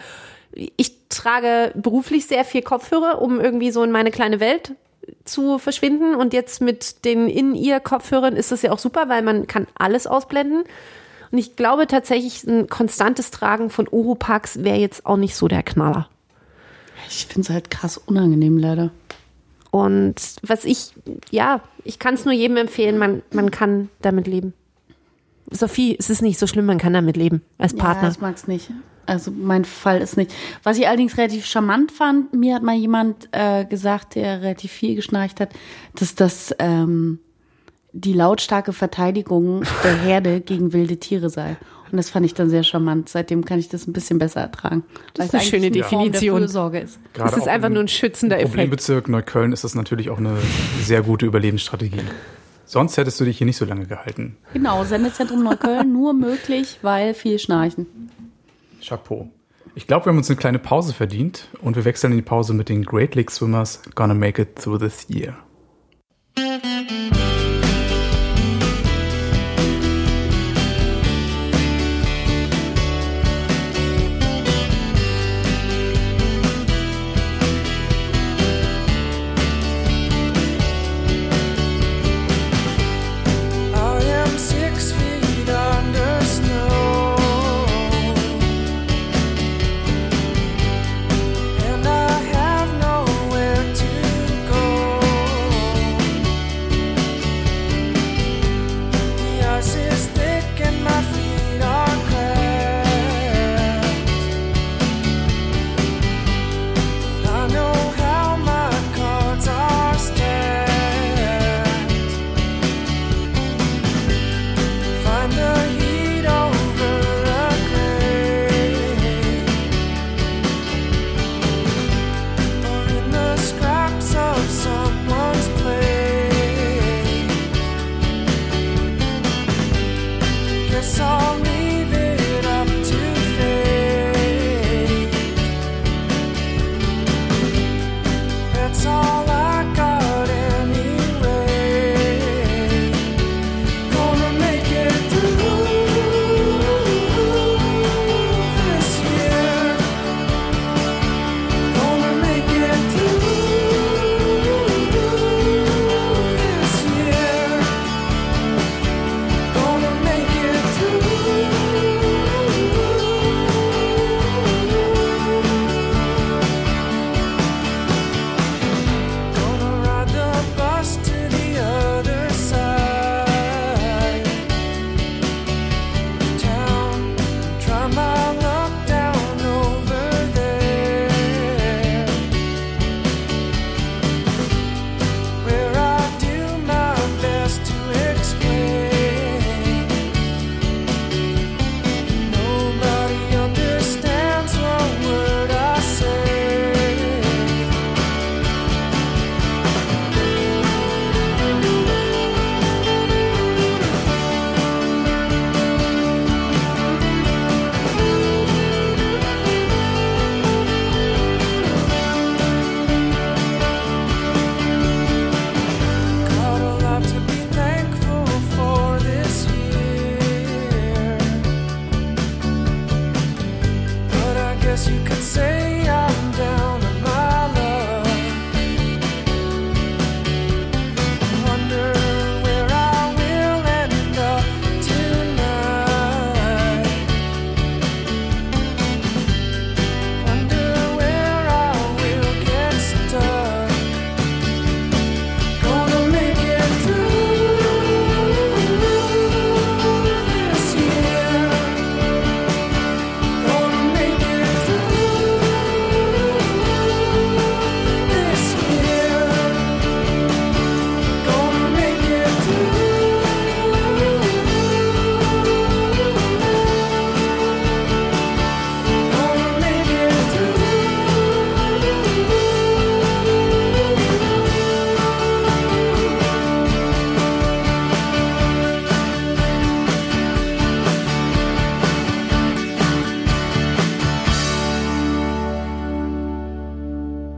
S4: ich trage beruflich sehr viel Kopfhörer, um irgendwie so in meine kleine Welt zu verschwinden. Und jetzt mit den In-Ear-Kopfhörern ist das ja auch super, weil man kann alles ausblenden. Und ich glaube tatsächlich, ein konstantes Tragen von Oropax wäre jetzt auch nicht so der Knaller.
S3: Ich finde es halt krass unangenehm, leider.
S4: Und was ich, ja, ich kann es nur jedem empfehlen, man, man kann damit leben. Sophie, es ist nicht so schlimm, man kann damit leben als
S3: Ja,
S4: Partner.
S3: ich mag es nicht. Also mein Fall ist nicht. Was ich allerdings relativ charmant fand, mir hat mal jemand äh, gesagt, der relativ viel geschnarcht hat, dass das ähm, die lautstarke Verteidigung der Herde gegen wilde Tiere sei. Und das fand ich dann sehr charmant. Seitdem kann ich das ein bisschen besser ertragen.
S4: Das ist eine schöne
S3: Form
S4: Definition.
S3: Fürsorge ist.
S2: Gerade
S4: es ist einfach
S2: im
S4: nur ein schützender Effekt.
S2: Problembezirk Neukölln ist das natürlich auch eine sehr gute Überlebensstrategie. Sonst hättest du dich hier nicht so lange gehalten.
S3: Genau, Sendezentrum Neukölln nur möglich, weil viel Schnarchen.
S2: Chapeau. Ich glaube, wir haben uns eine kleine Pause verdient und wir wechseln in die Pause mit den Great Lake Swimmers Gonna Make It Through This Year.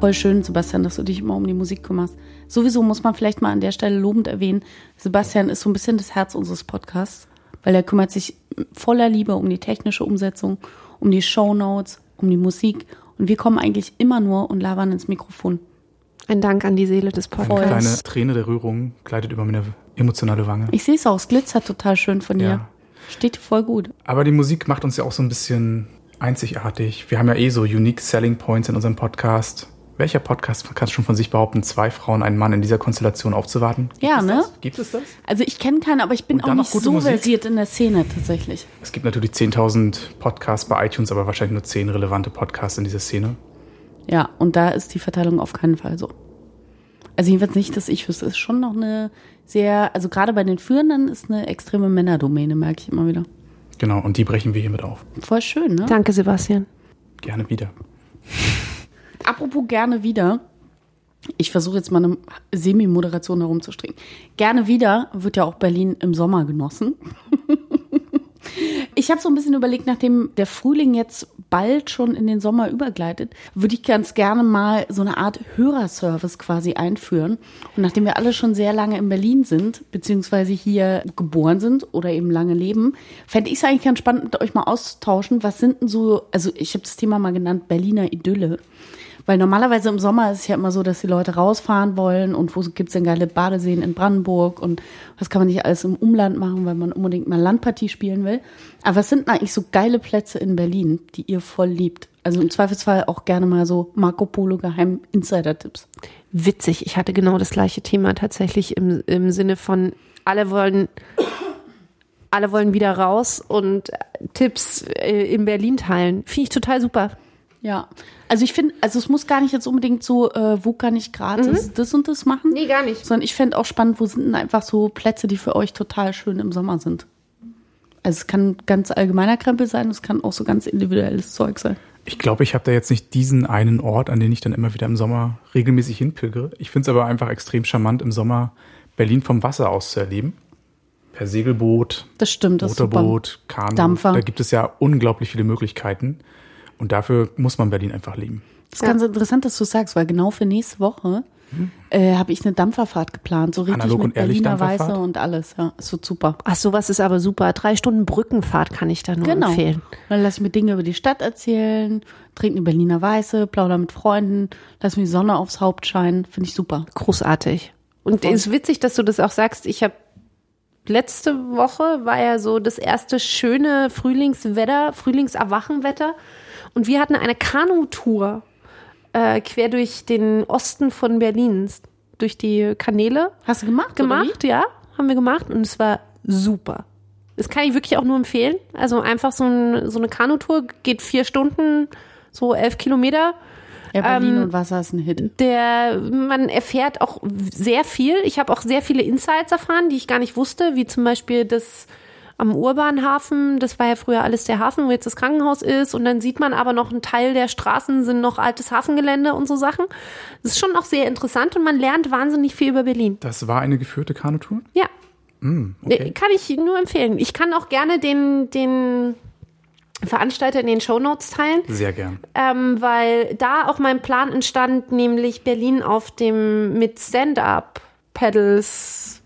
S3: Voll schön, Sebastian, dass du dich immer um die Musik kümmerst. Sowieso muss man vielleicht mal an der Stelle lobend erwähnen, Sebastian ist so ein bisschen das Herz unseres Podcasts, weil er kümmert sich voller Liebe um die technische Umsetzung, um die Shownotes, um die Musik und wir kommen eigentlich immer nur und labern ins Mikrofon.
S4: Ein Dank an die Seele des
S2: Eine.
S4: Podcasts.
S2: kleine Träne der Rührung gleitet über meine emotionale Wange.
S3: Ich sehe es auch, es glitzert total schön von dir.
S2: Ja.
S3: Steht dir voll gut.
S2: Aber die Musik macht uns ja auch so ein bisschen einzigartig. Wir haben ja eh so unique Selling Points in unserem Podcast. Welcher Podcast kann schon von sich behaupten, zwei Frauen, einen Mann in dieser Konstellation aufzuwarten? Gibt
S3: Ja,
S2: es
S3: ne?
S2: Das? Gibt es das?
S3: Also ich kenne keinen, aber ich bin auch nicht so
S2: Musik?
S3: versiert in der Szene tatsächlich.
S2: Es gibt natürlich 10.000 Podcasts bei iTunes, aber wahrscheinlich nur 10 relevante Podcasts in dieser Szene.
S3: Ja, und da ist die Verteilung auf keinen Fall so. Also jedenfalls nicht, dass ich wüsste. Es ist schon noch eine sehr, also gerade bei den Führenden ist eine extreme Männerdomäne, merke ich immer wieder.
S2: Genau, und die brechen wir hiermit auf.
S3: Voll schön, ne?
S4: Danke, Sebastian.
S2: Gerne wieder.
S3: Apropos gerne wieder. Ich versuche jetzt mal eine Semi-Moderation herumzustricken. Gerne wieder wird ja auch Berlin im Sommer genossen. Ich habe so ein bisschen überlegt, nachdem der Frühling jetzt bald schon in den Sommer übergleitet, würde ich ganz gerne mal so eine Art Hörerservice quasi einführen. Und nachdem wir alle schon sehr lange in Berlin sind, beziehungsweise hier geboren sind oder eben lange leben, fände ich es eigentlich ganz spannend, mit euch mal auszutauschen. Was sind denn so, also ich habe das Thema mal genannt, Berliner Idylle. Weil normalerweise im Sommer ist es ja immer so, dass die Leute rausfahren wollen und wo gibt's denn geile Badeseen in Brandenburg und was kann man nicht alles im Umland machen, weil man unbedingt mal Landpartie spielen will. Aber was sind eigentlich so geile Plätze in Berlin, die ihr voll liebt? Also im Zweifelsfall auch gerne mal so Marco Polo Geheim Insider-Tipps.
S4: Witzig, ich hatte genau das gleiche Thema tatsächlich im, im Sinne von, alle wollen, alle wollen wieder raus und Tipps äh, in Berlin teilen. Finde ich total super.
S3: Ja, also ich finde, also es muss gar nicht jetzt unbedingt so, äh, wo kann ich gratis das und das machen?
S4: Nee, gar nicht.
S3: Sondern ich fände auch spannend, wo sind denn einfach so Plätze, die für euch total schön im Sommer sind? Also es kann ganz allgemeiner Krempel sein, es kann auch so ganz individuelles Zeug sein.
S2: Ich glaube, ich habe da jetzt nicht diesen einen Ort, an den ich dann immer wieder im Sommer regelmäßig hinpilgere. Ich finde es aber einfach extrem charmant, im Sommer Berlin vom Wasser aus zu erleben. Per Segelboot,
S3: Das stimmt, das.
S2: Motorboot, Kanu.
S3: Dampfer.
S2: Da gibt es ja unglaublich viele Möglichkeiten. Und dafür muss man Berlin einfach lieben.
S3: Das ist ganz interessant, dass du sagst, weil genau für nächste Woche äh, habe ich eine Dampferfahrt geplant, so richtig
S2: Analog
S3: mit
S2: und ehrlich
S3: Berliner Weiße und alles. Ja, es wird super.
S4: Ach, sowas ist aber super. Drei Stunden Brückenfahrt kann ich da nur
S3: Genau.
S4: empfehlen.
S3: Dann lass ich mir Dinge über die Stadt erzählen, trinke eine Berliner Weiße, plauder mit Freunden, lass mir die Sonne aufs Haupt scheinen. Finde ich super.
S4: Großartig. Und es ist witzig, dass du das auch sagst. Ich habe letzte Woche war ja so das erste schöne Frühlingswetter, Frühlingserwachenwetter. Und wir hatten eine Kanutour äh, quer durch den Osten von Berlin, durch die Kanäle
S3: Hast du gemacht?
S4: gemacht, ja, haben wir gemacht und es war super. Das kann ich wirklich auch nur empfehlen. Also einfach so, ein, so eine Kanutour geht vier Stunden, so elf Kilometer.
S3: Ja, Berlin
S4: Ähm,
S3: und Wasser ist ein Hit.
S4: Der, man erfährt auch sehr viel. Ich habe auch sehr viele Insights erfahren, die ich gar nicht wusste, wie zum Beispiel das am Urbanhafen, das war ja früher alles der Hafen, wo jetzt das Krankenhaus ist. Und dann sieht man aber noch einen Teil der Straßen sind noch altes Hafengelände und so Sachen. Das ist schon auch sehr interessant und man lernt wahnsinnig viel über Berlin.
S2: Das war eine geführte Kanutour?
S4: Ja, Nee,
S2: okay.
S4: Kann ich nur empfehlen. Ich kann auch gerne den, den Veranstalter in den Shownotes teilen,
S2: Sehr gern.
S4: ähm, weil da auch mein Plan entstand, nämlich Berlin auf dem mit Stand-up-Pedals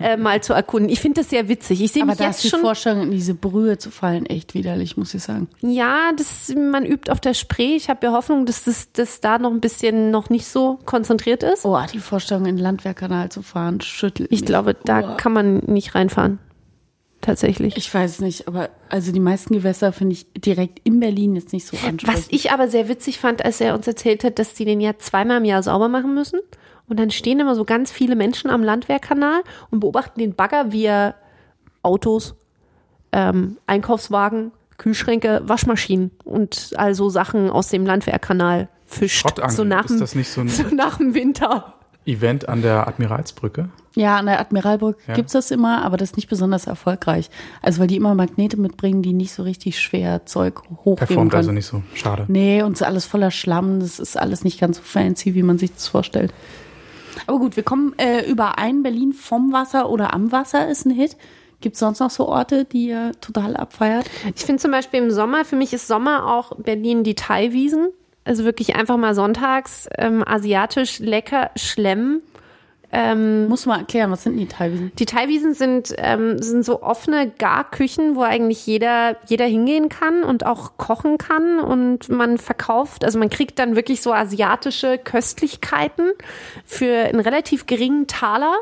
S4: äh, mal zu erkunden. Ich finde das sehr witzig. Ich sehe
S3: Aber
S4: mich
S3: da
S4: jetzt
S3: ist die
S4: schon.
S3: Vorstellung, in diese Brühe zu fallen, echt widerlich, muss ich sagen.
S4: Ja, das, man übt auf der Spree. Ich habe ja Hoffnung, dass das, das da noch ein bisschen noch nicht so konzentriert ist.
S3: Oh, die Vorstellung, in den Landwehrkanal zu fahren, schüttelt
S4: Ich
S3: mich.
S4: glaube, da
S3: Uah.
S4: kann man nicht reinfahren. Tatsächlich.
S3: Ich weiß es nicht, aber also die meisten Gewässer finde ich direkt in Berlin jetzt nicht so ansprechend.
S4: Was ich aber sehr witzig fand, als er uns erzählt hat, dass die den ja zweimal im Jahr sauber machen müssen. Und dann stehen immer so ganz viele Menschen am Landwehrkanal und beobachten den Bagger, wie er Autos, ähm, Einkaufswagen, Kühlschränke, Waschmaschinen und also Sachen aus dem Landwehrkanal fischt. So nach,
S2: ist
S4: dem,
S2: das nicht so ein
S4: so nach dem Winter.
S2: Event an der Admiralsbrücke?
S3: Ja, an der Admiralbrücke
S2: Ja.
S3: gibt's das immer, aber das ist nicht besonders erfolgreich. Also weil die immer Magnete mitbringen, die nicht so richtig schwer Zeug hochheben
S2: Performt
S3: können.
S2: also nicht so. Schade.
S3: Nee, und es ist alles voller Schlamm. Das ist alles nicht ganz so fancy, wie man sich das vorstellt. Aber gut, wir kommen äh, überein. Berlin vom Wasser oder am Wasser ist ein Hit. Gibt's sonst noch so Orte, die ihr total abfeiert?
S4: Ich finde zum Beispiel im Sommer, für mich ist Sommer auch Berlin die Thai-Wiesen. Also wirklich einfach mal sonntags ähm, asiatisch lecker schlemmen. Ähm,
S3: Muss mal erklären, was sind die Teilwiesen?
S4: die Teilwiesen sind, ähm, sind so offene Garküchen, wo eigentlich jeder, jeder hingehen kann und auch kochen kann. Und man verkauft, also man kriegt dann wirklich so asiatische Köstlichkeiten für einen relativ geringen Taler.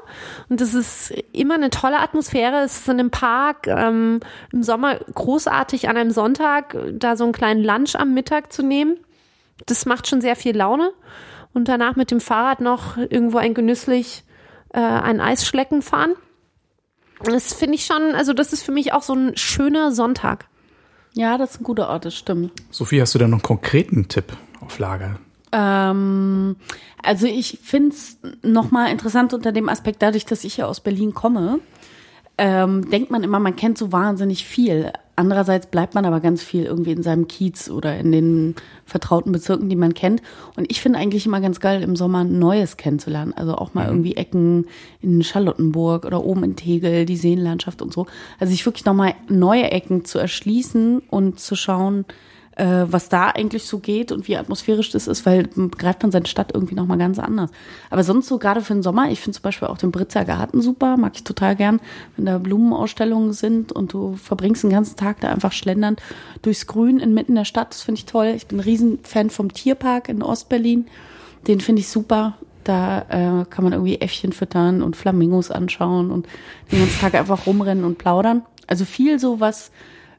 S4: Und das ist immer eine tolle Atmosphäre. Es ist in einem Park, ähm, im Sommer großartig an einem Sonntag, da so einen kleinen Lunch am Mittag zu nehmen. Das macht schon sehr viel Laune. Und danach mit dem Fahrrad noch irgendwo ein genüsslich äh, ein Eisschlecken fahren. Das finde ich schon, also das ist für mich auch so ein schöner Sonntag.
S3: Ja, das ist ein guter Ort, das stimmt.
S2: Sophie, hast du da noch einen konkreten Tipp auf Lager?
S3: Ähm, also ich finde es nochmal interessant unter dem Aspekt, dadurch, dass ich ja aus Berlin komme, ähm, denkt man immer, man kennt so wahnsinnig viel. Andererseits bleibt man aber ganz viel irgendwie in seinem Kiez oder in den vertrauten Bezirken, die man kennt. Und ich finde eigentlich immer ganz geil, im Sommer Neues kennenzulernen. Also auch mal irgendwie Ecken in Charlottenburg oder oben in Tegel, die Seenlandschaft und so. Also sich wirklich nochmal neue Ecken zu erschließen und zu schauen, äh, was da eigentlich so geht und wie atmosphärisch das ist, weil begreift man seine Stadt irgendwie nochmal ganz anders. Aber sonst so gerade für den Sommer, ich finde zum Beispiel auch den Britzer Garten super, mag ich total gern, wenn da Blumenausstellungen sind und du verbringst den ganzen Tag da einfach schlendernd durchs Grün inmitten der Stadt, das finde ich toll. Ich bin ein Riesenfan vom Tierpark in Ostberlin, den finde ich super. Da äh, kann man irgendwie Äffchen füttern und Flamingos anschauen und den ganzen Tag einfach rumrennen und plaudern. Also viel so was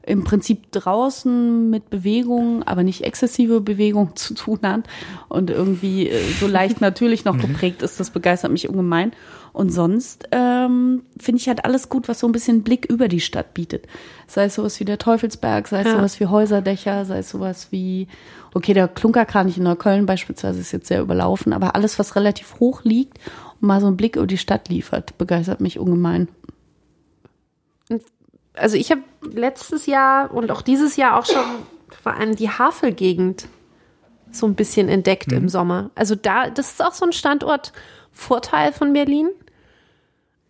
S3: im Prinzip draußen mit Bewegung, aber nicht exzessive Bewegung zu tun hat und irgendwie äh, so leicht natürlich noch geprägt ist, das begeistert mich ungemein. Und sonst ähm, finde ich halt alles gut, was so ein bisschen Blick über die Stadt bietet. Sei es sowas wie der Teufelsberg, sei es
S4: Ja.
S3: sowas wie Häuserdächer, sei es sowas wie, okay, der Klunkerkranich in Neukölln beispielsweise ist jetzt sehr überlaufen, aber alles, was relativ hoch liegt und mal so einen Blick über die Stadt liefert, begeistert mich ungemein.
S4: Also ich habe letztes Jahr und auch dieses Jahr auch schon vor allem die Havelgegend so ein bisschen entdeckt im Sommer. Also da, das ist auch so ein Standortvorteil von Berlin.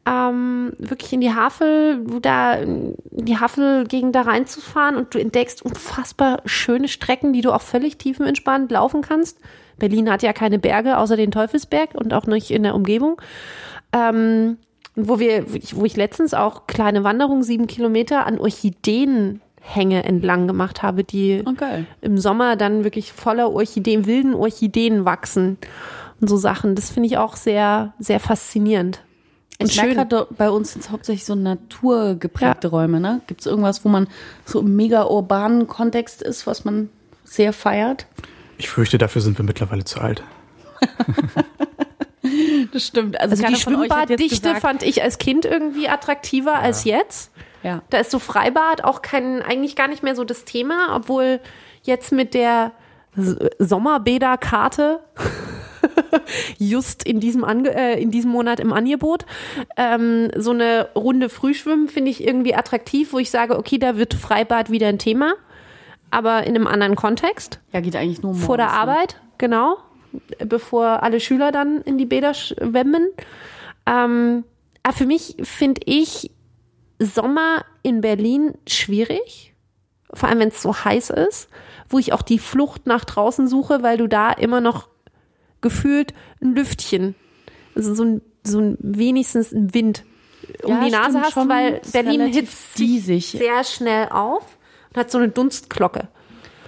S4: Ähm, wirklich in die Havel, da in die Havelgegend da reinzufahren und du entdeckst unfassbar schöne Strecken, die du auch völlig tiefenentspannt laufen kannst. Berlin hat ja keine Berge außer den Teufelsberg und auch nicht in der Umgebung. Ähm, wo wir, wo ich letztens auch kleine Wanderung, sieben Kilometer an Orchideenhänge entlang gemacht habe, die
S3: Oh, geil.
S4: im Sommer dann wirklich voller Orchideen, wilden Orchideen wachsen und so Sachen. Das finde ich auch sehr, sehr faszinierend. Und
S3: Ich
S4: schön.
S3: gerade, bei uns sind es hauptsächlich so naturgeprägte Räume. Ne? Gibt es irgendwas, wo man so im mega urbanen Kontext ist, was man sehr feiert?
S2: Ich fürchte, dafür sind wir mittlerweile zu alt.
S3: Das stimmt. Also,
S4: Also die Schwimmbaddichte fand ich als Kind irgendwie attraktiver als jetzt.
S3: Ja.
S4: Da ist so Freibad auch kein, eigentlich gar nicht mehr so das Thema, obwohl jetzt mit der Sommerbäderkarte just in diesem, Ange äh, in diesem Monat im Angebot. Ähm, so eine Runde Frühschwimmen finde ich irgendwie attraktiv, wo ich sage, okay, da wird Freibad wieder ein Thema, aber in einem anderen Kontext.
S3: Ja, geht eigentlich nur
S4: Vor der
S3: morgens, ne?
S4: Arbeit, genau. Bevor alle Schüler dann in die Bäder schwemmen. Ähm, aber für mich finde ich Sommer in Berlin schwierig. Vor allem, wenn es so heiß ist, wo ich auch die Flucht nach draußen suche, weil du da immer noch gefühlt ein Lüftchen, also so ein, so ein wenigstens ein Wind um
S3: Ja,
S4: die Nase hast, weil Berlin hitzt sich sehr schnell auf und hat so eine Dunstglocke.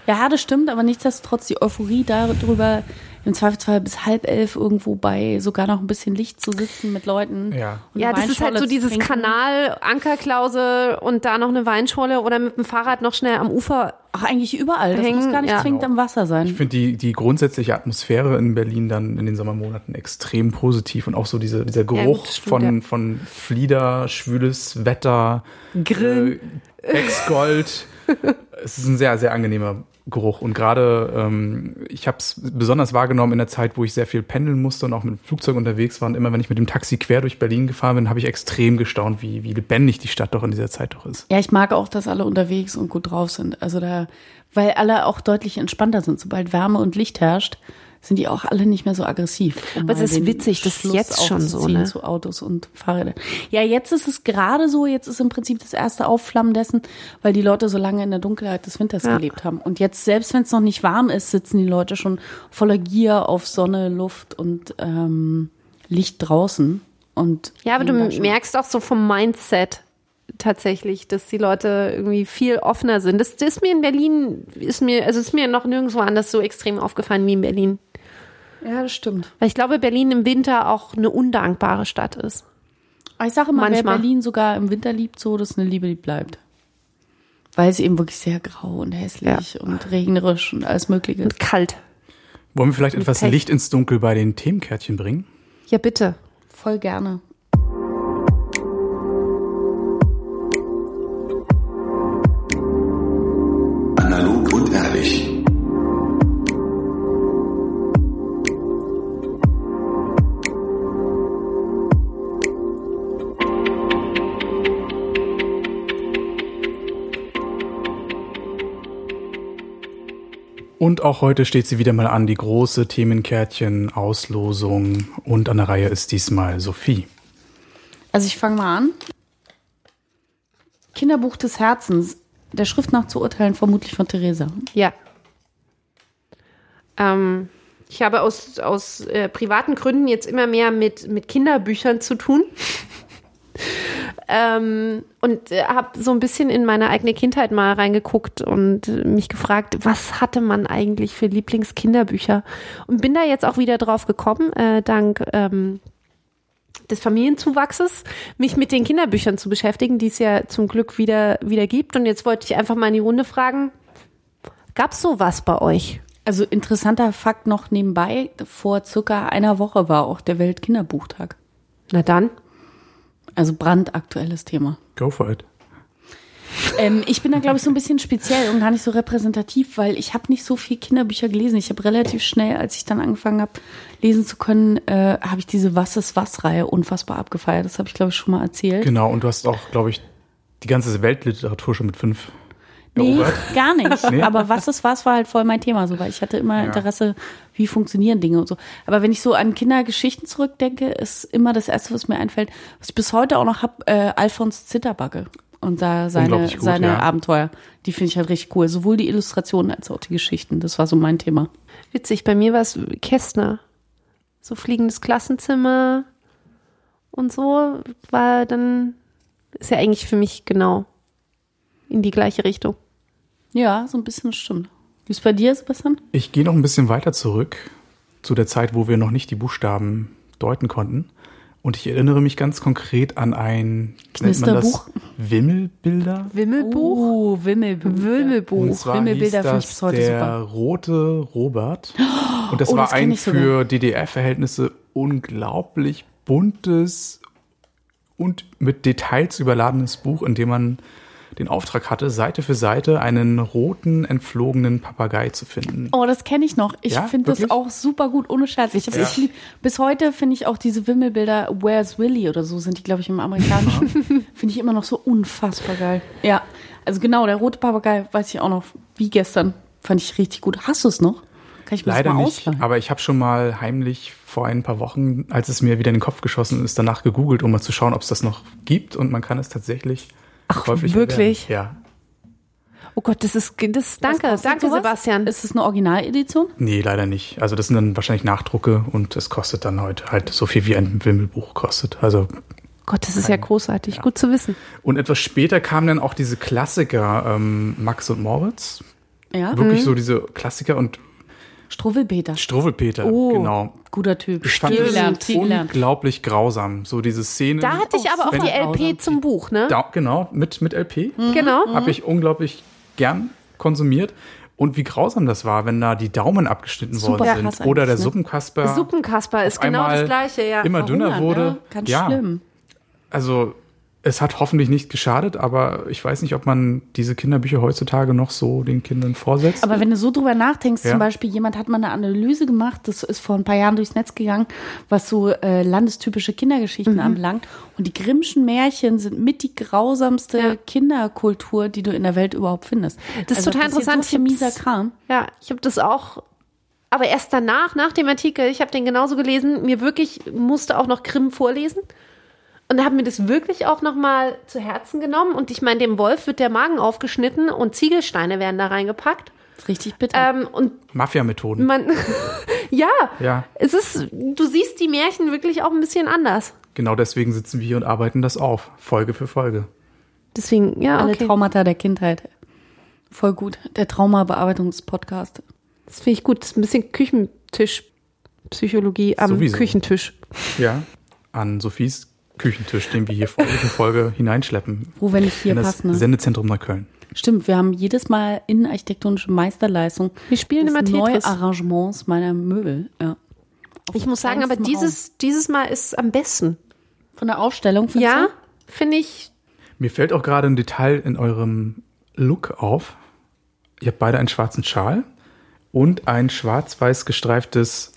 S3: Ja, das stimmt, aber nichtsdestotrotz die Euphorie darüber, im Zweifelsfall bis halb elf irgendwo bei sogar noch ein bisschen Licht zu sitzen mit Leuten.
S2: Ja.
S3: und
S4: Ja, das ist halt so dieses
S3: trinken.
S4: Kanal, Ankerklause und da noch eine Weinschorle oder mit dem Fahrrad noch schnell am Ufer.
S3: Ach, eigentlich überall. Das
S4: Hängen,
S3: muss gar nicht
S4: ja.
S3: zwingend am Wasser
S2: Ich
S3: sein.
S2: finde die, die grundsätzliche Atmosphäre in Berlin dann in den Sommermonaten extrem positiv und auch so diese, dieser Geruch
S4: stimmt,
S2: von,
S4: ja.
S2: von Flieder, schwüles Wetter,
S4: Grillen.
S2: äh, Exgold. es ist ein sehr, sehr angenehmer Geruch und gerade ähm, ich habe es besonders wahrgenommen in der Zeit, wo ich sehr viel pendeln musste und auch mit dem Flugzeug unterwegs war und immer wenn ich mit dem Taxi quer durch Berlin gefahren bin, habe ich extrem gestaunt, wie, wie lebendig die Stadt doch in dieser Zeit doch ist.
S3: Ja, ich mag auch, dass alle unterwegs und gut drauf sind. Also da, weil alle auch deutlich entspannter sind. Sobald Wärme und Licht herrscht, sind die auch alle nicht mehr so aggressiv. Um
S4: Aber es ist witzig, das ist
S3: Schluss
S4: jetzt schon so, ne?
S3: Zu Autos und Fahrrädern. Ja, jetzt ist es gerade so, jetzt ist im Prinzip das erste Aufflammen dessen, weil die Leute so lange in der Dunkelheit des Winters
S4: Ja.
S3: gelebt haben. Und jetzt, selbst wenn es noch nicht warm ist, sitzen die Leute schon voller Gier auf Sonne, Luft und ähm, Licht draußen. Und
S4: Ja, aber du merkst auch so vom Mindset tatsächlich, dass die Leute irgendwie viel offener sind. Das, das ist mir in Berlin, ist mir, also ist mir noch nirgendwo anders so extrem aufgefallen wie in Berlin.
S3: Ja, das stimmt.
S4: Weil ich glaube, Berlin im Winter auch eine undankbare Stadt ist.
S3: Aber ich sage immer,
S4: Manchmal.
S3: wer Berlin sogar im Winter liebt, so, das ist eine Liebe, die bleibt. Weil es eben wirklich sehr grau und hässlich und regnerisch und alles Mögliche ist.
S4: Und kalt.
S2: Wollen wir vielleicht etwas
S4: Pech.
S2: Licht ins Dunkel bei den Themenkärtchen bringen?
S4: Ja, bitte.
S3: Voll gerne.
S5: Und
S2: auch heute steht sie wieder mal an, die große Themenkärtchen, Auslosung. Und an der Reihe ist diesmal Sophie.
S3: Also ich fange mal an. Kinderbuch des Herzens. Der Schrift nach zu urteilen, vermutlich von Theresa.
S4: Ja. Ähm, ich habe aus, aus äh, privaten Gründen jetzt immer mehr mit, mit Kinderbüchern zu tun. Ähm, und äh, habe so ein bisschen in meine eigene Kindheit mal reingeguckt und äh, mich gefragt, was hatte man eigentlich für Lieblingskinderbücher? Und bin da jetzt auch wieder drauf gekommen, äh, dank ähm, des Familienzuwachses, mich mit den Kinderbüchern zu beschäftigen, die es ja zum Glück wieder, wieder gibt. Und jetzt wollte ich einfach mal in die Runde fragen, gab es sowas bei euch?
S3: Also interessanter Fakt noch nebenbei, vor circa einer Woche war auch der Weltkinderbuchtag.
S4: Na dann.
S3: Also brandaktuelles Thema.
S2: Go for it.
S3: Ähm, ich bin da, glaube ich, so ein bisschen speziell und gar nicht so repräsentativ, weil ich habe nicht so viel Kinderbücher gelesen. Ich habe relativ schnell, als ich dann angefangen habe, lesen zu können, äh, habe ich diese Was ist was-Reihe unfassbar abgefeiert. Das habe ich, glaube ich, schon mal erzählt.
S2: Genau, und du hast auch, glaube ich, die ganze Weltliteratur schon mit fünf
S3: Nee, gar nicht.
S2: Nee?
S3: Aber was es war, war halt voll mein Thema, so, weil ich hatte immer
S2: Ja.
S3: Interesse, wie funktionieren Dinge und so. Aber wenn ich so an Kindergeschichten zurückdenke, ist immer das Erste, was mir einfällt, was ich bis heute auch noch hab, äh, Alfons Zitterbacke und da seine,
S2: gut,
S3: seine
S2: ja.
S3: Abenteuer. Die finde ich halt richtig cool. Sowohl die Illustrationen als auch die Geschichten. Das war so mein Thema.
S4: Witzig, bei mir war es Kästner. So fliegendes Klassenzimmer und so war dann, ist ja eigentlich für mich genau in die gleiche Richtung.
S3: Ja, so ein bisschen stimmt. Wie ist bei dir, Sebastian?
S2: Ich gehe noch ein bisschen weiter zurück zu der Zeit, wo wir noch nicht die Buchstaben deuten konnten. Und ich erinnere mich ganz konkret an ein nennt man das
S3: Knisterbuch?
S2: Wimmelbilder.
S4: Wimmelbuch?
S3: Oh, Wimmelbuch.
S4: Wimmelbuch.
S2: Und zwar
S3: Wimmelbilder finde ich
S2: das
S3: bis heute
S2: der
S3: super.
S2: rote Robert. Und das
S3: Oh,
S2: war
S3: das
S2: ein für DDR-Verhältnisse unglaublich buntes und mit Details überladenes Buch, in dem man den Auftrag hatte, Seite für Seite einen roten, entflogenen Papagei zu finden.
S3: Oh, das kenne ich noch. Ich
S2: Ja,
S3: finde das auch super gut, ohne Scherz. Ich
S2: Ja.
S3: ich bis heute finde ich auch diese Wimmelbilder, Where's Willy oder so, sind die, glaube ich, im Amerikanischen. finde ich immer noch so unfassbar geil. Ja, also genau, der rote Papagei, weiß ich auch noch, wie gestern. Fand ich richtig gut. Hast du es noch? Kann ich mir
S2: Leider nicht,
S3: ausleihen?
S2: aber ich habe schon mal heimlich vor ein paar Wochen, als es mir wieder in den Kopf geschossen ist, danach gegoogelt, um mal zu schauen, ob es das noch gibt. Und man kann es tatsächlich
S4: Ach,
S2: käuflich
S4: wirklich?
S2: erwerben. Ja.
S4: Oh Gott, das ist, das, danke, danke
S3: sowas?
S4: Sebastian.
S3: Ist es eine Originaledition?
S2: Nee, leider nicht. Also das sind dann wahrscheinlich Nachdrucke und es kostet dann heute halt so viel wie ein Wimmelbuch kostet. Also
S4: Gott, das ist ja großartig, gut zu wissen.
S2: und etwas später kamen dann auch diese Klassiker ähm, Max und Moritz,
S3: Ja.
S2: wirklich so diese Klassiker und
S3: Struwwelpeter.
S2: Struwwelpeter,
S3: Oh,
S2: genau.
S3: Guter Typ.
S2: Ich fand
S3: viel
S2: es
S3: gelernt, viel gelernt.
S2: unglaublich grausam, so diese Szene.
S4: Da hatte ich aber auch die LP zum Buch, ne?
S2: Da, genau, mit, mit LP.
S4: Genau.
S2: Habe ich unglaublich gern konsumiert. Und wie grausam das war, wenn da die Daumen abgeschnitten
S3: Super
S2: worden sind. Oder der
S3: ne?
S2: Suppenkasper
S4: Suppenkasper ist genau das gleiche, ja.
S2: immer dünner wurde.
S3: Ne? Ganz
S2: ja,
S3: schlimm.
S2: Also es hat hoffentlich nicht geschadet, aber ich weiß nicht, ob man diese Kinderbücher heutzutage noch so den Kindern vorsetzt.
S3: Aber wenn du so drüber nachdenkst,
S2: Ja.
S3: zum Beispiel, jemand hat mal eine Analyse gemacht, das ist vor ein paar Jahren durchs Netz gegangen, was so äh, landestypische Kindergeschichten anbelangt. Und die Grimmschen Märchen sind mit die grausamste
S4: Ja.
S3: Kinderkultur, die du in der Welt überhaupt findest.
S4: Das ist
S3: Also
S4: total
S3: passiert
S4: interessant.
S3: So mieser Kram.
S4: Ja, ich habe das auch aber erst danach, nach dem Artikel, ich habe den genauso gelesen, mir wirklich musste auch noch Grimm vorlesen und habe mir das wirklich auch noch mal zu Herzen genommen und ich meine, dem Wolf wird der Magen aufgeschnitten und Ziegelsteine werden da reingepackt.
S3: ist richtig bitter.
S4: Ähm, und
S2: Mafia-Methoden.
S4: man, ja,
S2: Ja.
S4: es ist, du siehst die Märchen wirklich auch ein bisschen anders.
S2: Genau deswegen sitzen wir hier und arbeiten das auf. Folge für Folge.
S4: Deswegen, ja,
S3: Alle
S4: okay.
S3: Traumata der Kindheit. Voll gut. Der Traumabearbeitungspodcast.
S4: Das finde ich gut. Das ist ein bisschen Küchentischpsychologie am
S2: Sowieso.
S4: Küchentisch.
S2: Ja. An Sophies Küchentisch, den wir hier Folge für Folge hineinschleppen.
S3: Wo, wenn ich hier
S2: In das
S3: passe, ne?
S2: Sendezentrum Neukölln.
S3: Stimmt, wir haben jedes Mal innenarchitektonische Meisterleistung.
S4: Wir spielen immer Tetris.
S3: Neuarrangements meiner Möbel. Ja.
S4: Ich muss sagen, aber dieses, dieses Mal ist am besten.
S3: Von der Aufstellung.
S4: Ja, finde ich.
S2: Mir fällt auch gerade ein Detail in eurem Look auf. Ihr habt beide einen schwarzen Schal und ein schwarz-weiß gestreiftes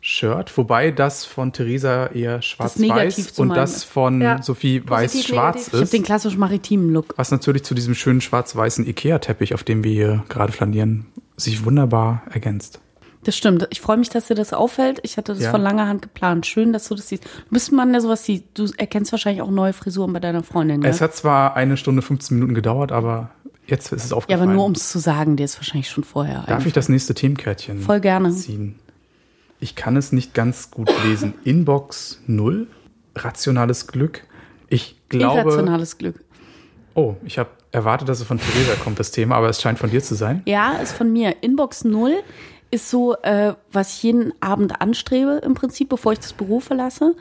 S2: Shirt, wobei das von Theresa eher schwarz-weiß und das
S3: ist.
S2: von
S4: Ja.
S2: Sophie weiß-schwarz
S4: negativ.
S3: Ich habe
S2: ist.
S3: den klassisch maritimen Look.
S2: Was natürlich zu diesem schönen schwarz-weißen Ikea-Teppich, auf dem wir hier gerade flanieren, sich wunderbar ergänzt.
S3: Das stimmt. Ich freue mich, dass dir das auffällt. Ich hatte das
S2: Ja.
S3: von langer Hand geplant. Schön, dass du das siehst. Du bist ein Mann, der sowas sieht. Du erkennst wahrscheinlich auch neue Frisuren bei deiner Freundin. Ja,
S2: Es hat zwar eine Stunde 15 Minuten gedauert, aber jetzt ist es
S3: ja
S2: aufgefallen.
S3: aber nur um es zu sagen, dir ist wahrscheinlich schon vorher.
S2: Darf ich das nächste Themenkärtchen
S3: Voll gerne.
S2: ziehen? Ich kann es nicht ganz gut lesen. Inbox 0, rationales Glück. Ich glaube.
S3: Irrationales Glück.
S2: Oh, ich habe erwartet, dass es von Theresa kommt, das Thema, aber es scheint von dir zu sein.
S3: Ja, ist von mir. Inbox 0 ist so, äh, was ich jeden Abend anstrebe im Prinzip, bevor ich das Büro verlasse.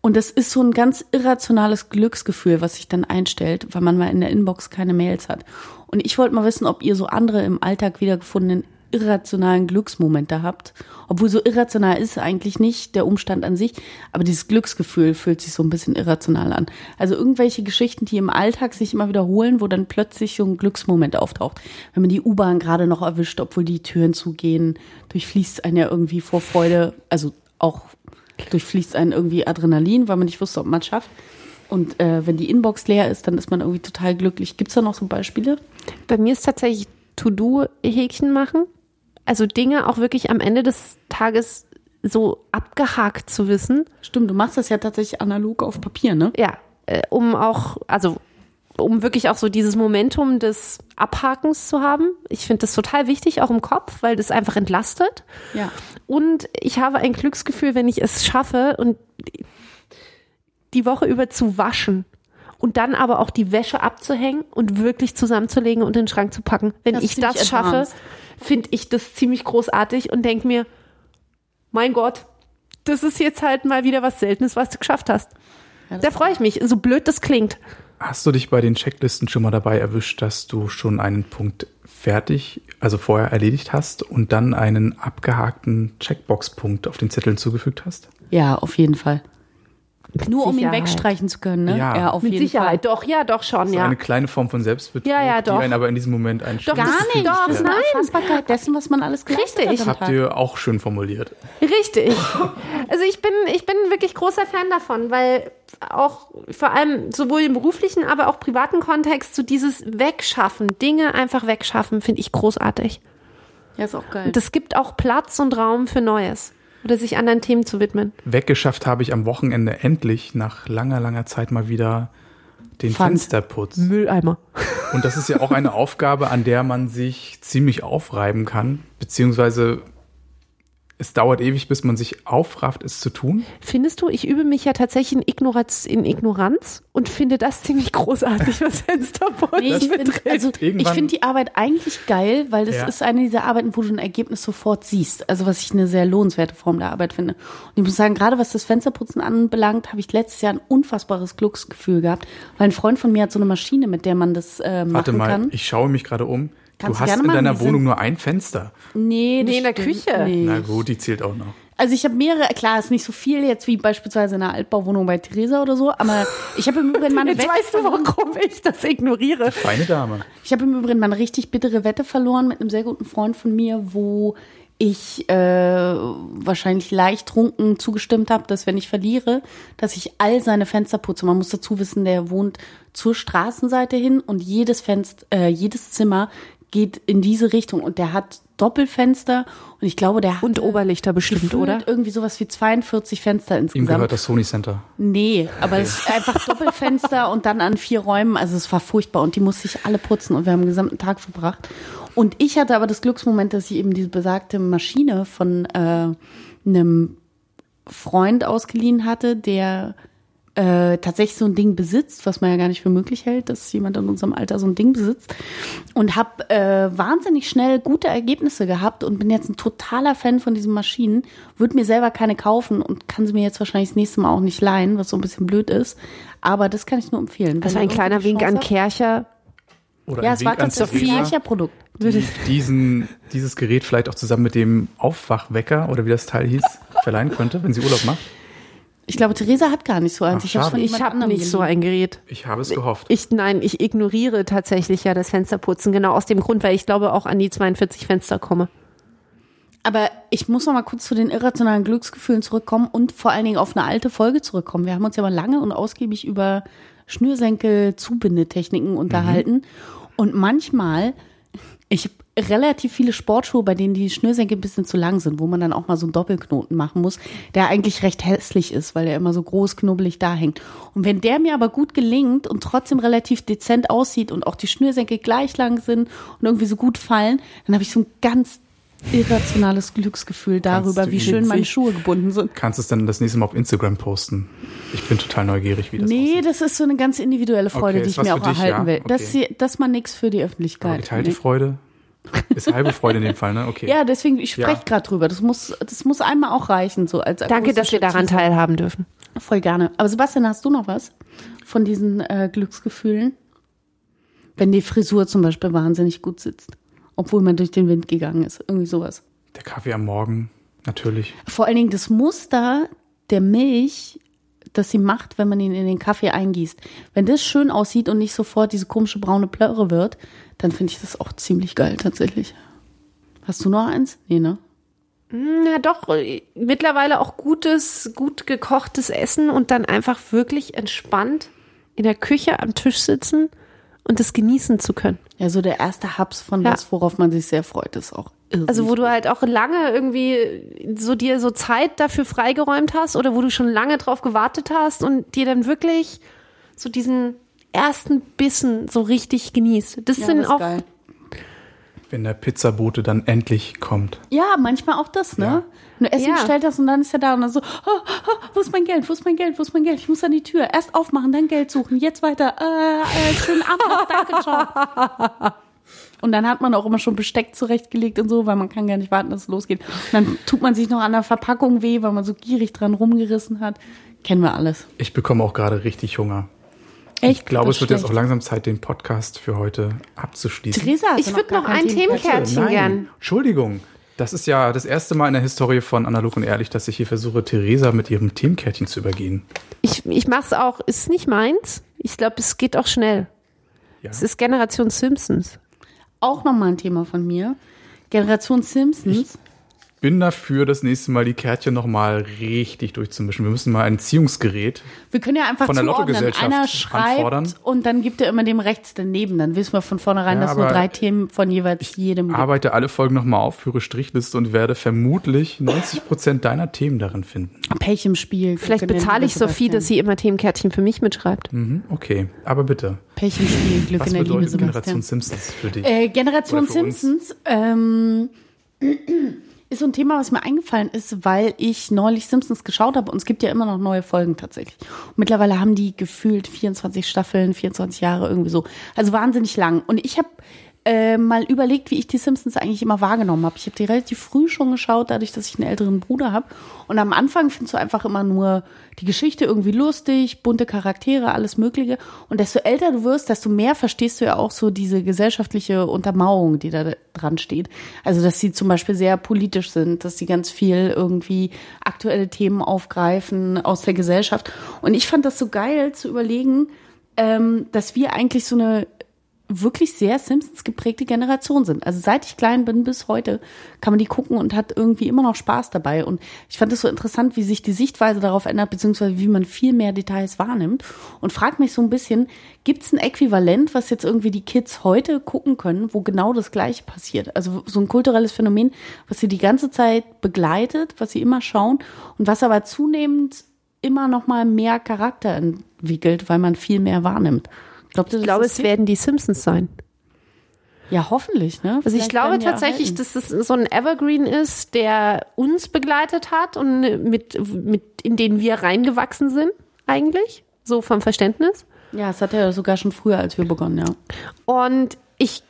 S3: Und das ist so ein ganz irrationales Glücksgefühl, was sich dann einstellt, weil man mal in der Inbox keine Mails hat. Und ich wollte mal wissen, ob ihr so andere im Alltag wiedergefundenen irrationalen Glücksmomente habt. Obwohl so irrational ist eigentlich nicht der Umstand an sich, aber dieses Glücksgefühl fühlt sich so ein bisschen irrational an. Also irgendwelche Geschichten, die im Alltag sich immer wiederholen, wo dann plötzlich so ein Glücksmoment auftaucht. Wenn man die U-Bahn gerade noch erwischt, obwohl die Türen zugehen, durchfließt einen ja irgendwie vor Freude, also auch durchfließt einen irgendwie Adrenalin, weil man nicht wusste, ob man es schafft. Und äh, wenn die Inbox leer ist, dann ist man irgendwie total glücklich. Gibt's da noch so Beispiele?
S4: Bei mir ist tatsächlich To-Do-Häkchen machen. Also Dinge auch wirklich am Ende des Tages so abgehakt zu wissen.
S3: Stimmt, du machst das ja tatsächlich analog auf Papier, ne?
S4: Ja, äh, um auch, also um wirklich auch so dieses Momentum des Abhakens zu haben. Ich finde das total wichtig, auch im Kopf, weil das einfach entlastet.
S3: Ja.
S4: Und ich habe ein Glücksgefühl, wenn ich es schaffe und die Woche über zu waschen und dann aber auch die Wäsche abzuhängen und wirklich zusammenzulegen und in den Schrank zu packen. Wenn
S3: Das
S4: ich das schaffe, finde ich das ziemlich großartig und denke mir, mein Gott, das ist jetzt halt mal wieder was Seltenes, was du geschafft hast. Da freue ich mich, so blöd das klingt.
S2: Hast du dich bei den Checklisten schon mal dabei erwischt, dass du schon einen Punkt fertig, also vorher erledigt hast und dann einen abgehakten Checkbox-Punkt auf den Zetteln zugefügt hast?
S3: Ja, auf jeden Fall. Nur um ihn wegstreichen zu können, ne?
S2: Ja.
S3: auf
S4: Mit
S3: jeden
S4: Sicherheit, doch, ja, doch schon,
S2: So
S4: ja.
S2: eine kleine Form von Selbstbetrug,
S4: Ja, ja, doch.
S2: die einen aber in diesem Moment einen
S4: Doch,
S3: Fall. Gar
S4: Das-
S3: nicht.
S4: doch,
S3: das ist eine
S4: nein.
S3: Erfassbarkeit dessen, was man alles geleistet
S4: Richtig.
S3: hat
S2: Habt ihr auch schön formuliert.
S4: Richtig. Also ich bin, ich bin wirklich großer Fan davon, weil auch vor allem sowohl im beruflichen, aber auch privaten Kontext so dieses Wegschaffen, Dinge einfach wegschaffen, finde ich großartig.
S3: Ja, ist auch geil.
S4: Und es gibt auch Platz und Raum für Neues oder sich anderen Themen zu widmen.
S2: Weggeschafft habe ich am Wochenende endlich nach langer, langer Zeit mal wieder den
S3: Pfand.
S2: Fensterputz.
S4: Mülleimer.
S2: Und das ist ja auch eine Aufgabe, an der man sich ziemlich aufreiben kann, beziehungsweise es dauert ewig, bis man sich aufrafft, es zu tun.
S4: Findest du, ich übe mich ja tatsächlich in Ignoranz, in Ignoranz und finde das ziemlich großartig, was Fensterputzen
S3: Nee, ich finde
S4: betrifft.
S3: also, ich
S2: Irgendwann-
S3: find die Arbeit eigentlich geil, weil das
S2: Ja.
S3: ist eine dieser Arbeiten, wo du ein Ergebnis sofort siehst. Also was ich eine sehr lohnenswerte Form der Arbeit finde. Und ich muss sagen, gerade was das Fensterputzen anbelangt, habe ich letztes Jahr ein unfassbares Glücksgefühl gehabt, weil ein Freund von mir hat so eine Maschine, mit der man das äh, machen
S2: Warte mal,
S3: kann.
S2: ich schaue mich gerade um.
S3: Kannst
S2: du hast
S3: gerne
S2: in deiner Wohnung nur ein Fenster.
S3: Nee, das
S4: Nee, in der Küche.
S3: nicht.
S2: Na gut, die zählt auch noch.
S3: Also ich habe mehrere, klar, ist nicht so viel jetzt wie beispielsweise in einer Altbauwohnung bei Theresa oder so, aber ich habe im Übrigen meine
S4: Jetzt
S3: Wette
S4: weißt du, warum ich das ignoriere.
S2: Feine Dame.
S3: Ich habe im Übrigen mal eine richtig bittere Wette verloren mit einem sehr guten Freund von mir, wo ich äh, wahrscheinlich leicht trunken zugestimmt habe, dass wenn ich verliere, dass ich all seine Fenster putze. Man muss dazu wissen, der wohnt zur Straßenseite hin und jedes Fenster, äh, jedes Zimmer geht in diese Richtung und der hat Doppelfenster und ich glaube, der hat
S4: Und Oberlichter bestimmt, oder?
S3: irgendwie sowas wie 42 Fenster
S2: Ihm
S3: insgesamt.
S2: gehört das Sony Center.
S3: Nee, aber es ist einfach Doppelfenster und dann an vier Räumen. Also es war furchtbar und die musste ich alle putzen und wir haben den gesamten Tag verbracht. Und ich hatte aber das Glücksmoment, dass ich eben diese besagte Maschine von äh, einem Freund ausgeliehen hatte, der äh, tatsächlich so ein Ding besitzt, was man ja gar nicht für möglich hält, dass jemand in unserem Alter so ein Ding besitzt. Und habe äh, wahnsinnig schnell gute Ergebnisse gehabt und bin jetzt ein totaler Fan von diesen Maschinen. Würde mir selber keine kaufen und kann sie mir jetzt wahrscheinlich das nächste Mal auch nicht leihen, was so ein bisschen blöd ist. Aber das kann ich nur empfehlen.
S4: Das war ein kleiner Wink an Kercher.
S2: Oder.
S3: Ja,
S2: ein
S3: es war
S2: Wink an
S3: tatsächlich ein Kercher-Produkt.
S2: die diesen, dieses Gerät vielleicht auch zusammen mit dem Aufwachwecker oder wie das Teil hieß, verleihen könnte, wenn sie Urlaub macht.
S3: Ich glaube, Theresa hat gar nicht so eins.
S2: Ach,
S3: ich
S4: habe
S3: anderem
S4: nicht so ein Gerät.
S2: Ich habe es gehofft.
S4: Ich, nein, ich ignoriere tatsächlich ja das Fensterputzen, genau aus dem Grund, weil ich glaube auch an die 42 Fenster komme.
S3: Aber ich muss noch mal kurz zu den irrationalen Glücksgefühlen zurückkommen und vor allen Dingen auf eine alte Folge zurückkommen. Wir haben uns ja mal lange und ausgiebig über Schnürsenkel-Zubindetechniken unterhalten. Und manchmal, ich habe relativ viele Sportschuhe, bei denen die Schnürsenkel ein bisschen zu lang sind, wo man dann auch mal so einen Doppelknoten machen muss, der eigentlich recht hässlich ist, weil der immer so groß knubbelig da hängt. Und wenn der mir aber gut gelingt und trotzdem relativ dezent aussieht und auch die Schnürsenkel gleich lang sind und irgendwie so gut fallen, dann habe ich so ein ganz irrationales Glücksgefühl darüber, wie schön meine? Schuhe gebunden sind.
S2: Kannst du es dann das nächste Mal auf Instagram posten? Ich bin total neugierig, wie das
S3: Nee,
S2: aussieht.
S3: das ist so eine ganz individuelle Freude,
S2: Okay,
S3: die
S2: ist
S3: ich mir auch
S2: dich,
S3: erhalten
S2: ja?
S3: will. Das,
S2: Okay.
S3: das mal nix für die
S2: Aber
S3: Öffentlichkeit.
S2: geteilte
S3: Nee.
S2: Freude ist halbe Freude in dem Fall, ne? Okay.
S3: Ja, deswegen, ich spreche
S2: Ja.
S3: gerade drüber. Das muss, das muss einmal auch reichen, so als
S4: Danke, dass wir daran teilhaben dürfen.
S3: Voll gerne. Aber Sebastian, hast du noch was von diesen äh, Glücksgefühlen? Wenn die Frisur zum Beispiel wahnsinnig gut sitzt, obwohl man durch den Wind gegangen ist. Irgendwie sowas.
S2: Der Kaffee am Morgen, natürlich.
S3: Vor allen Dingen das Muster der Milch, das sie macht, wenn man ihn in den Kaffee eingießt. Wenn das schön aussieht und nicht sofort diese komische braune Plörre wird, dann finde ich das auch ziemlich geil tatsächlich. Hast du noch eins? Nee, ne?
S4: Ja, doch, äh, mittlerweile auch gutes, gut gekochtes Essen und dann einfach wirklich entspannt in der Küche am Tisch sitzen und das genießen zu können.
S3: Ja, so der erste Haps von
S4: Ja.
S3: was, worauf man sich sehr freut, ist auch irrsinnig.
S4: Also wo du halt auch lange irgendwie so dir so Zeit dafür freigeräumt hast oder wo du schon lange drauf gewartet hast und dir dann wirklich so diesen ersten Bissen so richtig genießt. Das
S3: ja,
S4: sind
S3: das ist
S4: auch
S3: geil.
S2: Wenn der Pizzabote dann endlich kommt.
S3: Ja, manchmal auch das, ne?
S2: Ja.
S3: Wenn du Essen
S4: Ja.
S3: bestellt hast und dann ist er da und dann so, oh, oh, wo ist mein Geld, wo ist mein Geld, wo ist mein Geld? Ich muss an die Tür. Erst aufmachen, dann Geld suchen, jetzt weiter. Äh, äh, schönen Abend danke, ciao. Und dann hat man auch immer schon Besteck zurechtgelegt und so, weil man kann gar nicht warten, dass es losgeht. Und dann tut man sich noch an der Verpackung weh, weil man so gierig dran rumgerissen hat. Kennen wir alles.
S2: Ich bekomme auch gerade richtig Hunger.
S3: Echt?
S2: Ich glaube,
S3: Das
S2: es wird
S3: ist
S2: jetzt auch
S3: schlecht.
S2: langsam Zeit, den Podcast für heute abzuschließen.
S3: Theresa,
S4: Ich
S3: du
S4: würd
S3: gar
S4: noch
S3: kein
S4: ein
S3: Themenkärtchen?
S4: Gern.
S2: Entschuldigung. Das ist ja das erste Mal in der Historie von Analog und Ehrlich, dass ich hier versuche, Theresa mit ihrem Themenkärtchen zu übergehen.
S4: Ich, ich mach's auch, ist nicht meins. Ich glaube, es geht auch schnell.
S2: Ja.
S4: Es ist Generation Simpsons.
S3: Auch nochmal ein Thema von mir. Generation Simpsons.
S2: Bin dafür, das nächste Mal die Kärtchen nochmal richtig durchzumischen. Wir müssen mal ein Ziehungsgerät.
S3: Wir können ja einfach
S2: Von der
S3: zuordnen.
S2: Lottogesellschaft
S3: Einer schreibt
S2: anfordern.
S3: und dann gibt er immer dem rechts daneben. Dann wissen wir von vornherein,
S2: Ja,
S3: dass nur drei Themen von jeweils jedem gibt.
S2: Arbeite alle Folgen nochmal auf, führe Strichliste und werde vermutlich 90 Prozent deiner Themen darin finden.
S3: Pech im Spiel.
S4: Vielleicht bezahle ich
S3: Liebe,
S4: Sophie, dass sie immer Themenkärtchen für mich mitschreibt.
S2: Mhm, okay, aber bitte.
S3: Pech im Spiel, Glück
S2: Was
S3: in der Liebe,
S2: bedeutet
S3: Sebastian.
S2: Generation Simpsons für dich?
S3: Äh, Generation
S2: für?
S3: Simpsons ähm, ist so ein Thema, was mir eingefallen ist, weil ich neulich Simpsons geschaut habe und es gibt ja immer noch neue Folgen tatsächlich. Und mittlerweile haben die gefühlt 24 Staffeln, 24 Jahre irgendwie so. Also wahnsinnig lang. Und ich habe äh, mal überlegt, wie ich die Simpsons eigentlich immer wahrgenommen habe. Ich habe die relativ früh schon geschaut, dadurch, dass ich einen älteren Bruder habe. Und am Anfang findest du einfach immer nur die Geschichte irgendwie lustig, bunte Charaktere, alles Mögliche. Und desto älter du wirst, desto mehr verstehst du ja auch so diese gesellschaftliche Untermauerung, die da dran steht. Also, dass sie zum Beispiel sehr politisch sind, dass sie ganz viel irgendwie aktuelle Themen aufgreifen aus der Gesellschaft. Und ich fand das so geil zu überlegen, ähm, dass wir eigentlich so eine wirklich sehr Simpsons geprägte Generation sind. Also seit ich klein bin bis heute kann man die gucken und hat irgendwie immer noch Spaß dabei. Und ich fand es so interessant, wie sich die Sichtweise darauf ändert, beziehungsweise wie man viel mehr Details wahrnimmt. Und frag mich so ein bisschen, gibt es ein Äquivalent, was jetzt irgendwie die Kids heute gucken können, wo genau das Gleiche passiert? Also so ein kulturelles Phänomen, was sie die ganze Zeit begleitet, was sie immer schauen und was aber zunehmend immer noch mal mehr Charakter entwickelt, weil man viel mehr wahrnimmt. Glaubt ihr,
S4: Ich glaube, es werden die Simpsons sein.
S3: ja hoffentlich, ne?
S4: Also ich glaube
S3: die
S4: tatsächlich, dass es so ein Evergreen ist, der uns begleitet hat und mit, mit in den wir reingewachsen sind, eigentlich. So vom Verständnis.
S3: ja, es hat ja sogar schon früher, als wir begonnen, ja.
S4: Und ich,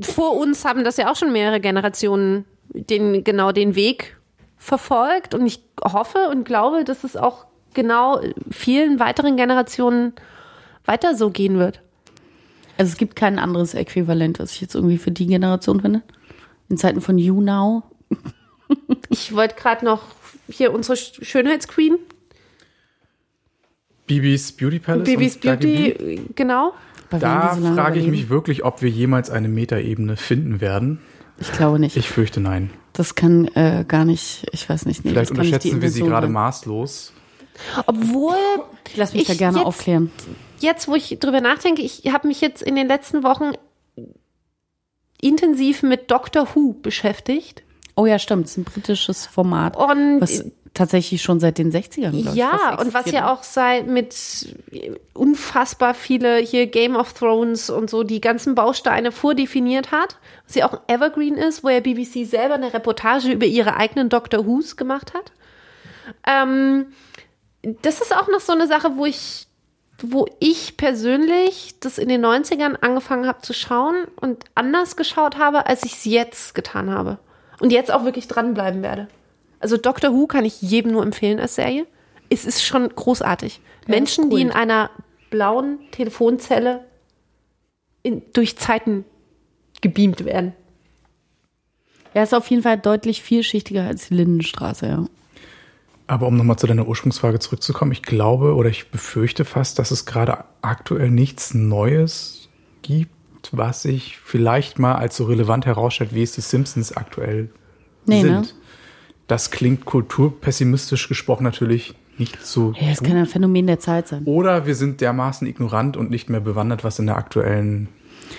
S4: vor uns haben das ja auch schon mehrere Generationen den, genau den Weg verfolgt. Und ich hoffe und glaube, dass es auch genau vielen weiteren Generationen weiter so gehen wird.
S3: Also es gibt kein anderes Äquivalent, was ich jetzt irgendwie für die Generation finde. In Zeiten von YouNow.
S4: Ich wollte gerade noch hier unsere Sch- Schönheitsqueen,
S2: Bibis Beauty Palace.
S4: Bibis. Beauty, genau.
S3: Bei wem
S2: Da
S3: so
S2: frage ich mich wirklich, ob wir jemals eine Metaebene finden werden.
S3: Ich glaube nicht.
S2: Ich fürchte nein.
S3: das kann äh, gar nicht, ich weiß nicht. Nee,
S2: Vielleicht
S3: das kann nicht die
S2: unterschätzen wir sie gerade maßlos.
S4: Obwohl,
S3: Ich lass mich da
S4: ich
S3: gerne
S4: jetzt-
S3: aufklären.
S4: jetzt, wo ich drüber nachdenke, ich habe mich jetzt in den letzten Wochen intensiv mit Doctor Who beschäftigt.
S3: Oh ja, stimmt. Es ist ein britisches Format,
S4: Und
S3: was tatsächlich schon seit den 60ern, glaub ich,
S4: ja, und was ja
S3: ne?
S4: auch sei mit unfassbar viele hier Game of Thrones und so die ganzen Bausteine vordefiniert hat, was ja auch ein Evergreen ist, wo ja BBC selber eine Reportage über ihre eigenen Doctor Who's gemacht hat. Ähm, das ist auch noch so eine Sache, wo ich, wo ich persönlich das in den 90ern angefangen habe zu schauen und anders geschaut habe, als ich es jetzt getan habe. Und jetzt auch wirklich dranbleiben werde. Also Doctor Who kann ich jedem nur empfehlen als Serie. Es ist schon großartig. Menschen, die
S3: cool.
S4: in einer blauen Telefonzelle in, durch Zeiten gebeamt werden.
S3: Ja, ist auf jeden Fall deutlich vielschichtiger als die Lindenstraße, ja.
S2: Aber um nochmal zu deiner Ursprungsfrage zurückzukommen, ich glaube oder ich befürchte fast, dass es gerade aktuell nichts Neues gibt, was sich vielleicht mal als so relevant herausstellt, wie es die Simpsons aktuell
S3: Nee,
S2: sind.
S3: ne?
S2: Das klingt kulturpessimistisch gesprochen natürlich nicht so.
S3: Ja, das kann ein Phänomen der Zeit sein.
S2: Oder wir sind dermaßen ignorant und nicht mehr bewandert, was in der aktuellen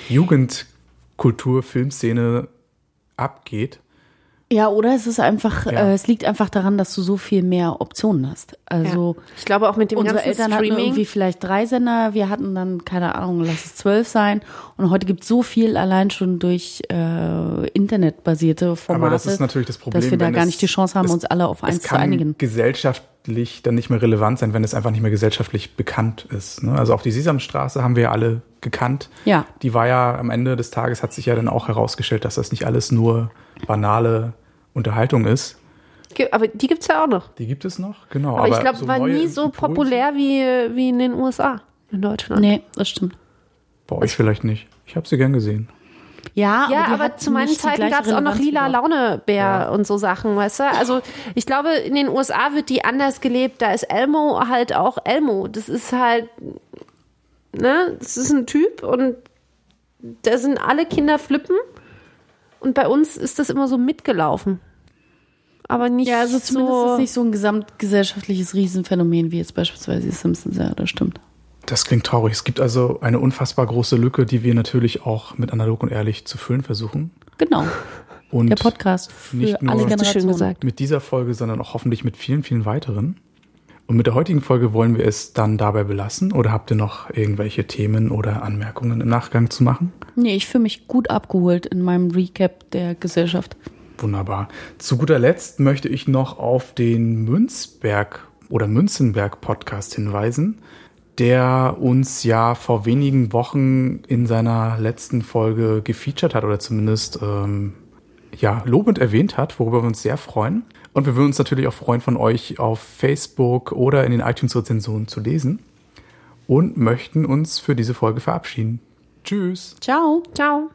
S2: Jugendkultur, Filmszene abgeht.
S3: Ja, oder es ist einfach,
S2: Ja.
S3: äh, es liegt einfach daran, dass du so viel mehr Optionen hast. Also
S4: Ich glaube auch mit dem
S3: unsere
S4: ganzen
S3: Eltern hatten
S4: Streaming.
S3: irgendwie vielleicht drei Sender, wir hatten dann, keine Ahnung, lass es zwölf sein. Und heute gibt es so viel allein schon durch äh, internetbasierte Formate,
S2: Aber das ist natürlich das Problem.
S3: dass wir da gar
S2: es-
S3: nicht die Chance haben,
S2: es-
S3: uns alle auf
S2: es
S3: eins zu
S2: kann
S3: einigen.
S2: gesellschaftlich dann nicht mehr relevant sein, wenn es einfach nicht mehr gesellschaftlich bekannt ist. ne? Also auch die Sesamstraße haben wir ja alle gekannt.
S3: Ja.
S2: Die war ja am Ende des Tages hat sich ja dann auch herausgestellt, dass das nicht alles nur banale Unterhaltung ist.
S4: Aber die gibt es ja auch noch.
S2: Die gibt es noch, genau.
S4: Aber, ich glaube,
S2: so
S4: war nie so
S2: Impulse-
S4: populär wie, wie in den USA, in Deutschland.
S3: Nee, das stimmt.
S2: Bei euch vielleicht nicht. Ich habe sie gern gesehen.
S3: Ja,
S4: Ja, aber
S3: hat
S4: zu meinen Zeiten gab es auch noch lila. Launebär und so Sachen, weißt du? Also ich glaube, in den USA wird die anders gelebt. Da ist Elmo halt auch Elmo. Das ist halt, ne, das ist ein Typ und da sind alle Kinder flippen. Und bei uns ist das immer so mitgelaufen. Aber nicht
S3: Ja, also zumindest ist
S4: so.
S3: es nicht so ein gesamtgesellschaftliches Riesenphänomen wie jetzt beispielsweise die Simpsons, ja, das stimmt.
S2: Das klingt traurig. Es gibt also eine unfassbar große Lücke, die wir natürlich auch mit analog und ehrlich zu füllen versuchen.
S3: Genau,
S2: Und
S3: der Podcast für
S2: nicht nur-
S3: alle
S4: schön gesagt.
S2: mit dieser Folge, sondern auch hoffentlich mit vielen, vielen weiteren. Und mit der heutigen Folge wollen wir es dann dabei belassen oder habt ihr noch irgendwelche Themen oder Anmerkungen im Nachgang zu machen?
S3: Nee, ich fühle mich gut abgeholt in meinem Recap der Gesellschaft.
S2: Wunderbar. Zu guter Letzt möchte ich noch auf den Münzberg oder Münzenberg Podcast hinweisen, der uns ja vor wenigen Wochen in seiner letzten Folge gefeatured hat oder zumindest ähm, ja, lobend erwähnt hat, worüber wir uns sehr freuen. Und wir würden uns natürlich auch freuen, von euch auf Facebook oder in den iTunes-Rezensionen zu lesen und möchten uns für diese Folge verabschieden. Tschüss.
S3: Ciao.
S4: Ciao.